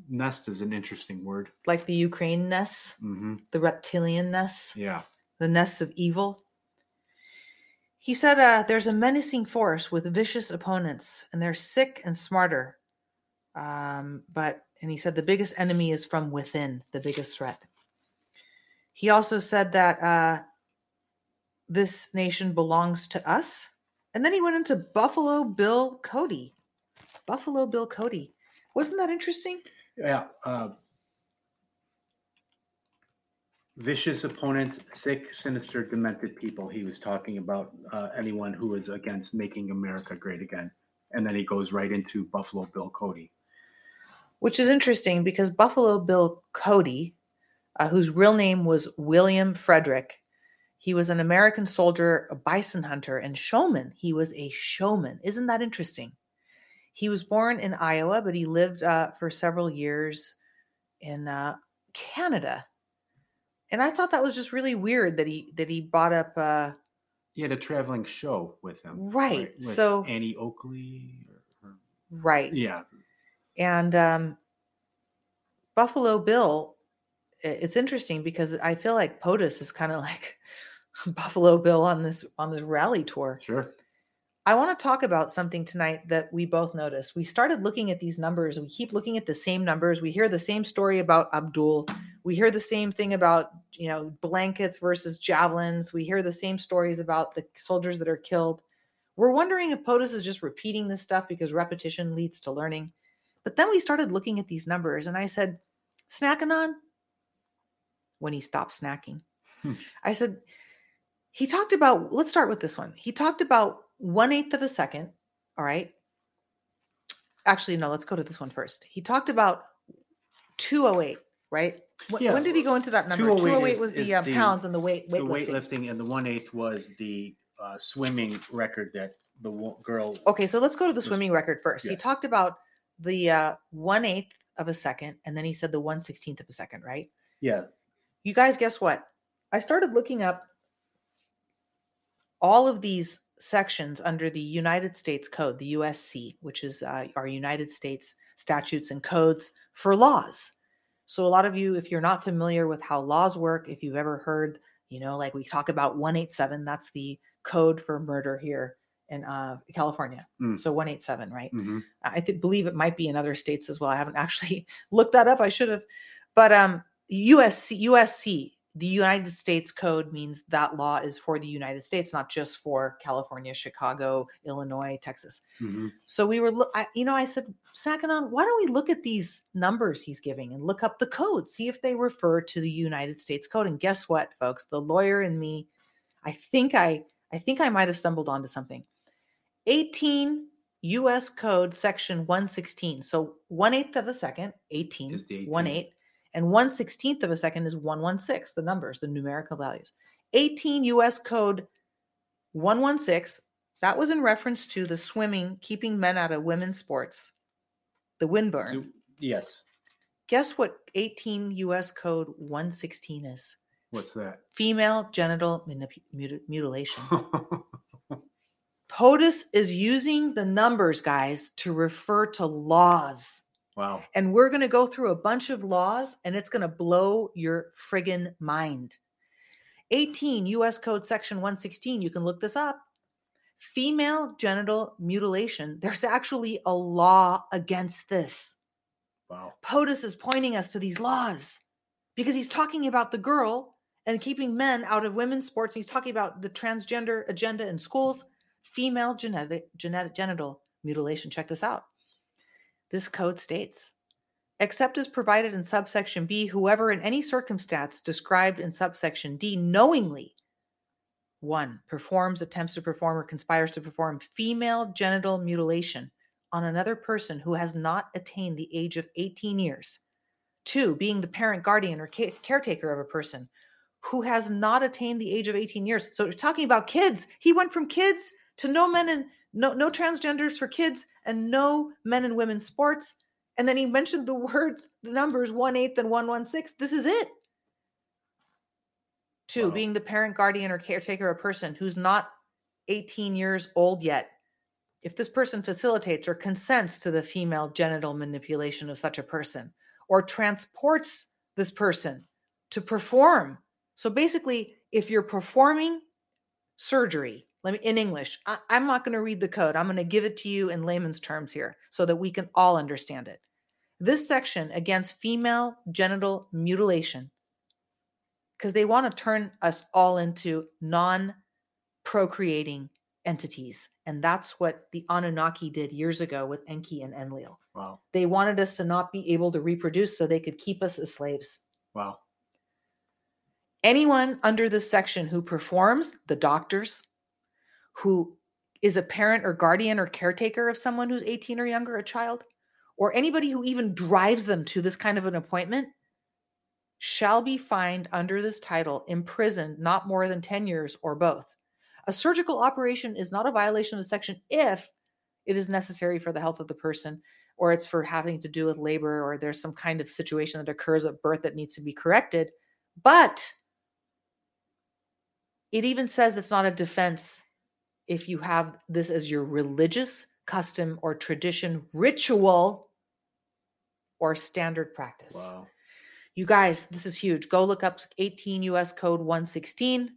nest is an interesting word. Like the Ukraine nests, hmm the reptilian nest. Yeah, the nests of evil. He said uh, there's a menacing force with vicious opponents, and they're sick and smarter. Um, but and he said the biggest enemy is from within, the biggest threat. He also said that uh, this nation belongs to us, and then he went into Buffalo Bill Cody. Buffalo Bill Cody, wasn't that interesting? yeah. Uh, vicious opponents, sick, sinister, demented people. He was talking about uh, anyone who is against making America great again, and then he goes right into Buffalo Bill Cody. which is interesting because Buffalo Bill Cody, uh, whose real name was William Frederick, he was an American soldier, a bison hunter, and showman. He was a showman. Isn't that interesting? He was born in Iowa, but he lived uh, for several years in uh, Canada. And I thought that was just really weird that he that he brought up. Uh, He had a traveling show with him, Right, with so- Annie Oakley. Or, or- right. yeah, And um, Buffalo Bill, it's interesting because I feel like POTUS is kind of like Buffalo Bill on this on this rally tour. sure. I want to talk about something tonight that we both noticed. We started looking at these numbers. We keep looking at the same numbers. We hear the same story about Abdul. We hear the same thing about, you know, blankets versus javelins. We hear the same stories about the soldiers that are killed. We're wondering if POTUS is just repeating this stuff because repetition leads to learning. But then we started looking at these numbers and I said, snacking on? When he stopped snacking. Hmm. I said, he talked about, let's start with this one. He talked about one eighth of a second. All right. Actually, no, let's go to this one first. He talked about 208, right? Wh- Yeah. When did he go into that number? 208 208 is- was the, uh, the- pounds and the weight The weightlifting. weightlifting and the one eighth was the uh, swimming record that the wo- girl. Okay, so let's go to the Yes. swimming record first. He talked about the uh, one eighth of a second, and then he said the one sixteenth of a second, right? Yeah. You guys, guess what? I started looking up all of these sections under the United States Code, the USC, which is uh, our United States statutes and codes for laws. So, a lot of you, if you're not familiar with how laws work, if you've ever heard, you know, like we talk about 187, that's the code for murder here in uh, California. Mm. So, 187, right? hmm I th- believe it might be in other states as well. I haven't actually looked that up. I should have. But um, USC, USC, the United States Code means that law is for the United States, not just for California, Chicago, Illinois, Texas. hmm So we were, I, you know, I said, Snack Anon, why don't we look at these numbers he's giving and look up the code, see if they refer to the United States Code. And guess what, folks? The lawyer in me, I think I, I think I might have stumbled onto something. 18 U.S. Code Section 116. So one eighth of a second, 18, Is the one 18. eighth, and one sixteenth of a second is 116. The numbers, the numerical values. 18 U.S. Code 116. That was in reference to the swimming, keeping men out of women's sports, the windburn. Yes. Guess what 18 U.S. Code 116 is? What's that? Female genital manip- muti- mutilation. POTUS is using the numbers, guys, to refer to laws. Wow. And we're going to go through a bunch of laws and it's going to blow your friggin' mind. 18 US Code Section 116, you can look this up. Female genital mutilation. There's actually a law against this. Wow. POTUS is pointing us to these laws because he's talking about the girl and keeping men out of women's sports. He's talking about the transgender agenda in schools, female genetic, genetic genital mutilation. Check this out. This code states, except as provided in subsection B, whoever in any circumstance described in subsection D knowingly one performs, attempts to perform, or conspires to perform female genital mutilation on another person who has not attained the age of 18 years. Two, being the parent, guardian, or ca- caretaker of a person who has not attained the age of 18 years. So, talking about kids, he went from kids to no men and no, no transgenders for kids and no men and women sports. And then he mentioned the words, the numbers 1 8 and 116. This is it. Two, Wow. being the parent, guardian, or caretaker of a person who's not 18 years old yet. If this person facilitates or consents to the female genital manipulation of such a person or transports this person to perform. So basically, if you're performing surgery, let me in English, I, I'm not going to read the code. I'm going to give it to you in layman's terms here so that we can all understand it. This section against female genital mutilation, because they want to turn us all into non procreating entities. And that's what the Anunnaki did years ago with Enki and Enlil. Wow. They wanted us to not be able to reproduce so they could keep us as slaves. Wow. Anyone under this section who performs, the doctors, who is a parent or guardian or caretaker of someone who's 18 or younger, a child, or anybody who even drives them to this kind of an appointment, shall be fined under this title, imprisoned not more than 10 years or both. A surgical operation is not a violation of the section if it is necessary for the health of the person or it's for having to do with labor or there's some kind of situation that occurs at birth that needs to be corrected. But it even says it's not a defense if you have this as your religious custom or tradition, ritual, or standard practice. Wow. You guys, this is huge. Go look up 18 US Code 116.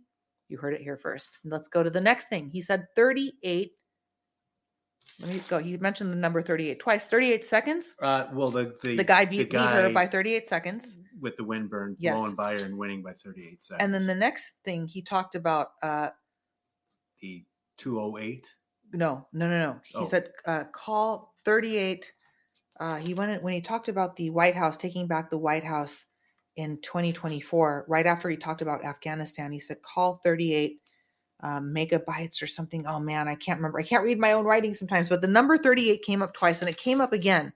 You heard it here first. And let's go to the next thing. He said 38. Let me go. He mentioned the number 38 twice. 38 seconds. Uh, well, the the, The guy beat, beat her by 38 seconds. with the Windburn Yes. blowing by her and winning by 38 seconds. And then the next thing he talked about, uh, the 208. no, no, no, no. He Oh. said, uh, call 38. Uh, he went when he talked about the White House, taking back the White House in 2024, right after he talked about Afghanistan, he said, call 38 um, megabytes or something. Oh man, I can't remember. I can't read my own writing sometimes, but the number 38 came up twice and it came up again.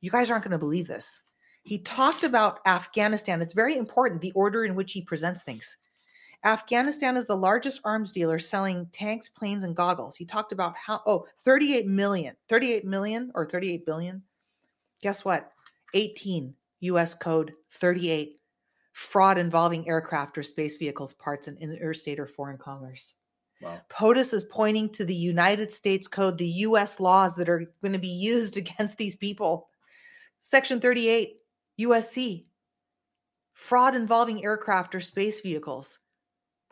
You guys aren't going to believe this. He talked about Afghanistan. It's very important the order in which he presents things. Afghanistan is the largest arms dealer selling tanks, planes, and goggles. He talked about how, oh, 38 million, 38 million or 38 billion. Guess what? 18 US code 38 fraud involving aircraft or space vehicles parts in interstate or foreign commerce. Wow. POTUS is pointing to the United States Code, the US laws that are going to be used against these people. Section 38, USC, fraud involving aircraft or space vehicles,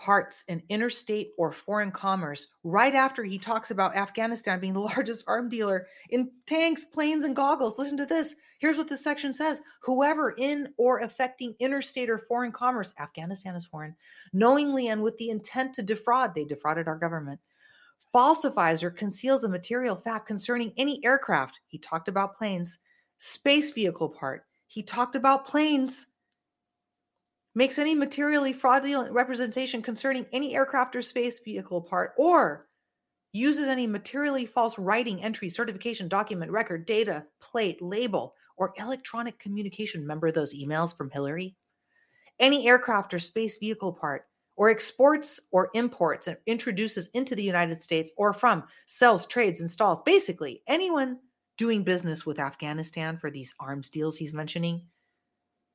parts in interstate or foreign commerce, right after he talks about Afghanistan being the largest arm dealer in tanks, planes, and goggles. Listen to this. Here's what this section says Whoever in or affecting interstate or foreign commerce, Afghanistan is foreign, knowingly and with the intent to defraud, they defrauded our government, falsifies or conceals a material fact concerning any aircraft. He talked about planes, space vehicle part. He talked about planes. Makes any materially fraudulent representation concerning any aircraft or space vehicle part, or uses any materially false writing, entry, certification, document, record, data, plate, label, or electronic communication. Remember those emails from Hillary? Any aircraft or space vehicle part, or exports or imports and introduces into the United States or from, sells, trades, installs. Basically, anyone doing business with Afghanistan for these arms deals he's mentioning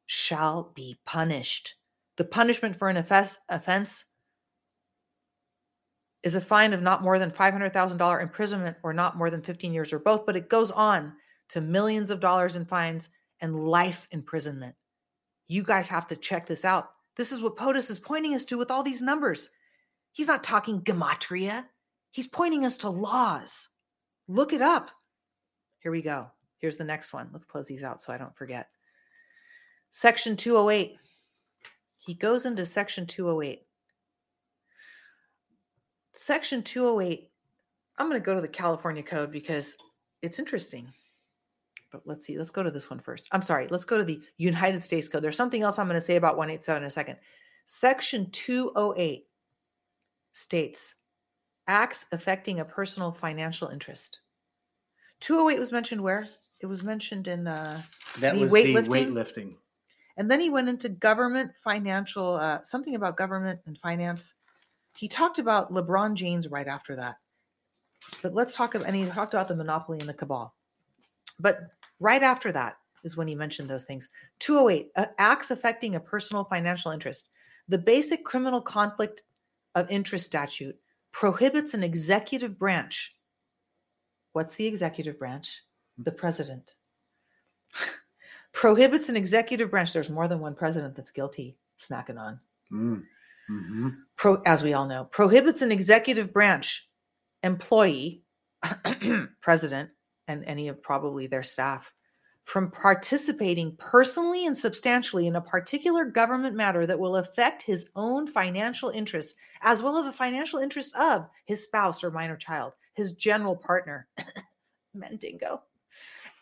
shall be punished. The punishment for an offense, is a fine of not more than $500,000 imprisonment or not more than 15 years or both, but it goes on to millions of dollars in fines and life imprisonment. You guys have to check this out. This is what POTUS is pointing us to with all these numbers. He's not talking gematria, he's pointing us to laws. Look it up. Here we go. Here's the next one. Let's close these out so I don't forget. Section 208. He goes into Section 208. Section 208. I'm going to go to the California Code because it's interesting. But let's see. Let's go to this one first. I'm sorry. Let's go to the United States Code. There's something else I'm going to say about 187 in a second. Section 208 states acts affecting a personal financial interest. 208 was mentioned where? It was mentioned in uh, That The was weightlifting? the weightlifting. And then he went into government financial, uh, something about government and finance. He talked about LeBron James right after that. But let's talk about, and he talked about the monopoly and the cabal. But right after that is when he mentioned those things. 208, uh, acts affecting a personal financial interest. The basic criminal conflict of interest statute prohibits an executive branch. What's the executive branch? The president prohibits an executive branch. There's more than one president that's guilty, Snack Anon. Mm. hmm Pro, as we all know, prohibits an executive branch employee, president, and any of probably their staff from participating personally and substantially in a particular government matter that will affect his own financial interests, as well as the financial interest of his spouse or minor child, his general partner, Mendingo,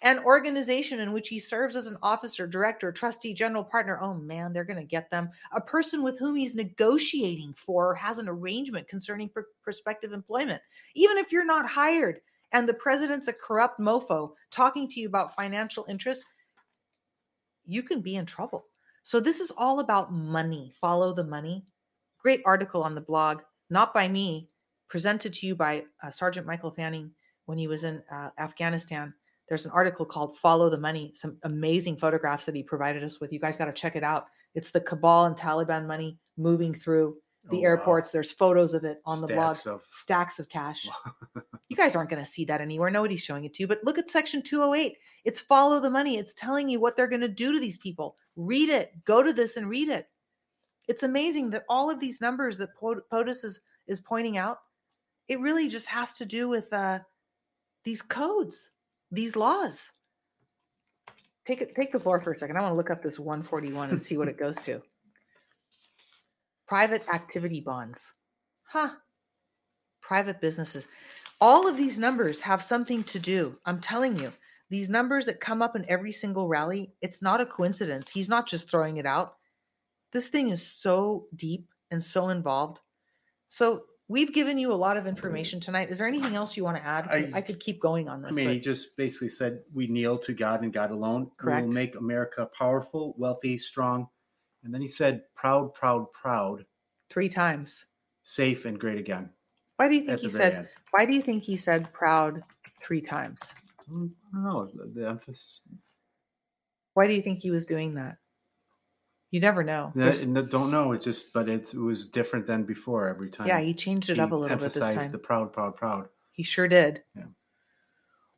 an organization in which he serves as an officer, director, trustee, general partner. Oh man, they're going to get them. A person with whom he's negotiating for or has an arrangement concerning pr- prospective employment. Even if you're not hired and the president's a corrupt mofo talking to you about financial interests, you can be in trouble. So this is all about money. Follow the money. Great article on the blog, not by me, presented to you by uh, Sergeant Michael Fanning when he was in uh, Afghanistan. There's an article called Follow the Money, some amazing photographs that he provided us with. You guys got to check it out. It's the cabal and Taliban money moving through the Oh, wow. airports. There's photos of it on the blog, Stacks of- stacks of cash. you guys aren't going to see that anywhere. Nobody's showing it to you. But look at section 208. It's follow the money. It's telling you what they're going to do to these people. Read it. Go to this and read it. It's amazing that all of these numbers that POTUS is, is pointing out, it really just has to do with uh, these codes, these laws. take it take the floor for a second. I want to look up this 141 and see what it goes to. Private activity bonds. Huh. Private businesses. All of these numbers have something to do. I'm telling you, these numbers that come up in every single rally, it's not a coincidence. He's not just throwing it out. This thing is so deep and so involved. So we've given you a lot of information tonight. Is there anything else you want to add? I, I- could keep going on this. I mean, but- he just basically said we kneel to God and God alone. We will make America powerful, wealthy, strong. And then he said, proud, proud, proud, three times. safe, and great again. Why do you think he said? end. Why do you think he said proud three times? Mm, I don't know. The emphasis. Why do you think he was doing that? You never know. No, no, don't know. It just, but it, it was different than before every time. yeah, he changed it he up a little bit this emphasized time. the proud, proud, proud. He sure did. Yeah.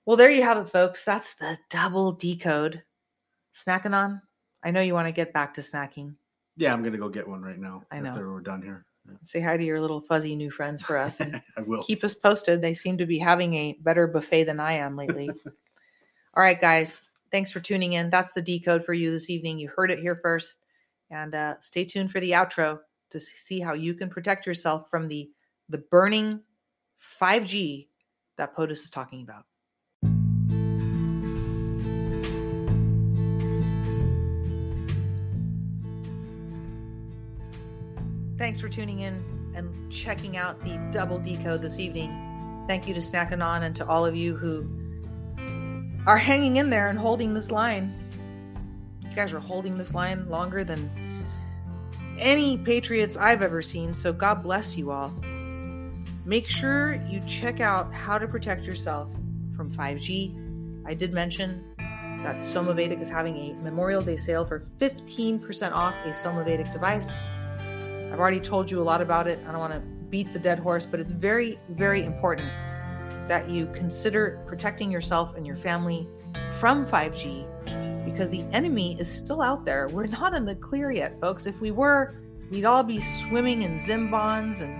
Well, there you have it, folks. That's the double decode. Snacking on? I know you want to get back to snacking. Yeah, I'm gonna go get one right now. I know. After we're done here, Yeah. Say hi to your little fuzzy new friends for us and I will. keep us posted. They seem to be having a better buffet than I am lately. All right, guys. Thanks for tuning in. That's the decode for you this evening. You heard it here first. And uh, stay tuned for the outro to see how you can protect yourself from the the burning 5G that POTUS is talking about. Thanks for tuning in and checking out the double decode this evening. Thank you to Snack Anon and to all of you who are hanging in there and holding this line. Guys are holding this line longer than any Patriots I've ever seen, so God bless you all. Make sure you check out how to protect yourself from 5G. I did mention that Somavedic is having a Memorial Day sale for 15% off a Somavedic device. I've already told you a lot about it. I don't want to beat the dead horse, but it's very, very important that you consider protecting yourself and your family from 5G because the enemy is still out there. We're not in the clear yet, folks. If we were, we'd all be swimming in Zim bonds and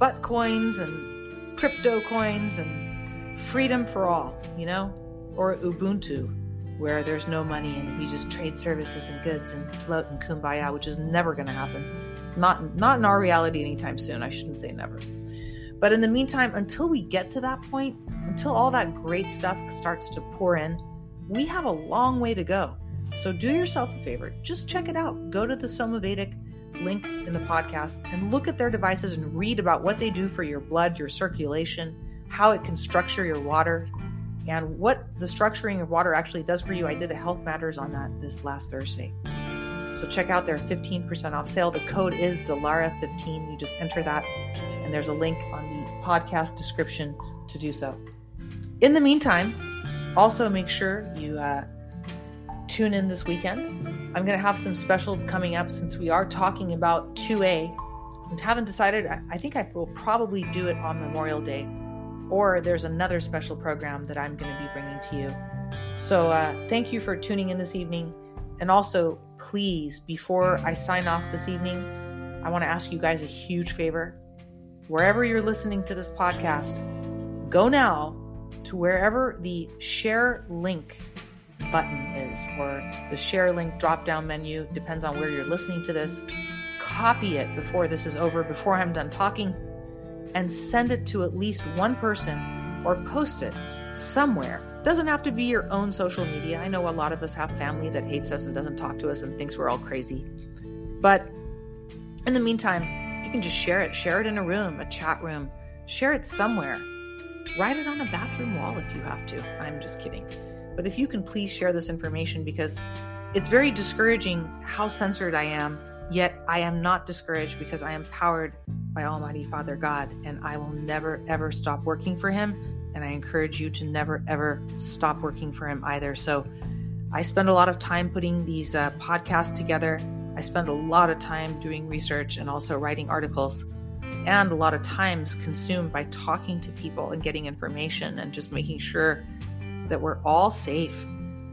butt coins and crypto coins and freedom for all, you know? Or Ubuntu, where there's no money and we just trade services and goods and float in kumbaya, which is never going to happen. Not not in our reality anytime soon. I shouldn't say never. But in the meantime, until we get to that point, until all that great stuff starts to pour in, we have a long way to go. So do yourself a favor, just check it out. Go to the Somavedic link in the podcast and look at their devices and read about what they do for your blood, your circulation, how it can structure your water, and what the structuring of water actually does for you. I did a Health Matters on that this last Thursday. So check out their 15% off sale. The code is Dilara15. You just enter that, and there's a link on the podcast description to do so. In the meantime, also make sure you uh, tune in this weekend. I'm going to have some specials coming up since we are talking about 2A. and haven't decided. I, think I will probably do it on Memorial Day, or there's another special program that I'm going to be bringing to you. So uh, thank you for tuning in this evening. And also, please, before I sign off this evening, I want to ask you guys a huge favor. Wherever you're listening to this podcast, go now to wherever the share link button is, or the share link drop down menu, depends on where you're listening to this. Copy it before this is over, before I'm done talking, and send it to at least one person or post it somewhere. Doesn't have to be your own social media. I know a lot of us have family that hates us and doesn't talk to us and thinks we're all crazy. But in the meantime, you can just share it, share it in a room, a chat room, share it somewhere. Write it on a bathroom wall if you have to. I'm just kidding. But if you can please share this information because it's very discouraging how censored I am, yet I am not discouraged because I am powered by Almighty Father God and I will never ever stop working for Him. And I encourage you to never ever stop working for Him either. So I spend a lot of time putting these uh, podcasts together. I spend a lot of time doing research and also writing articles, and a lot of times consumed by talking to people and getting information and just making sure that we're all safe.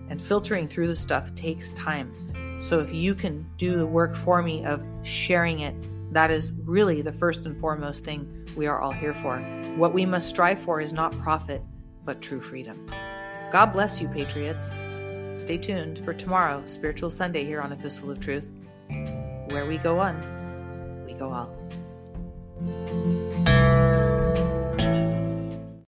And filtering through the stuff takes time. So if you can do the work for me of sharing it, that is really the first and foremost thing we are all here for. What we must strive for is not profit, but true freedom. God bless you, Patriots. stay tuned for tomorrow, Spiritual Sunday, here on A Fistful of Truth, where we go on, we go all. Música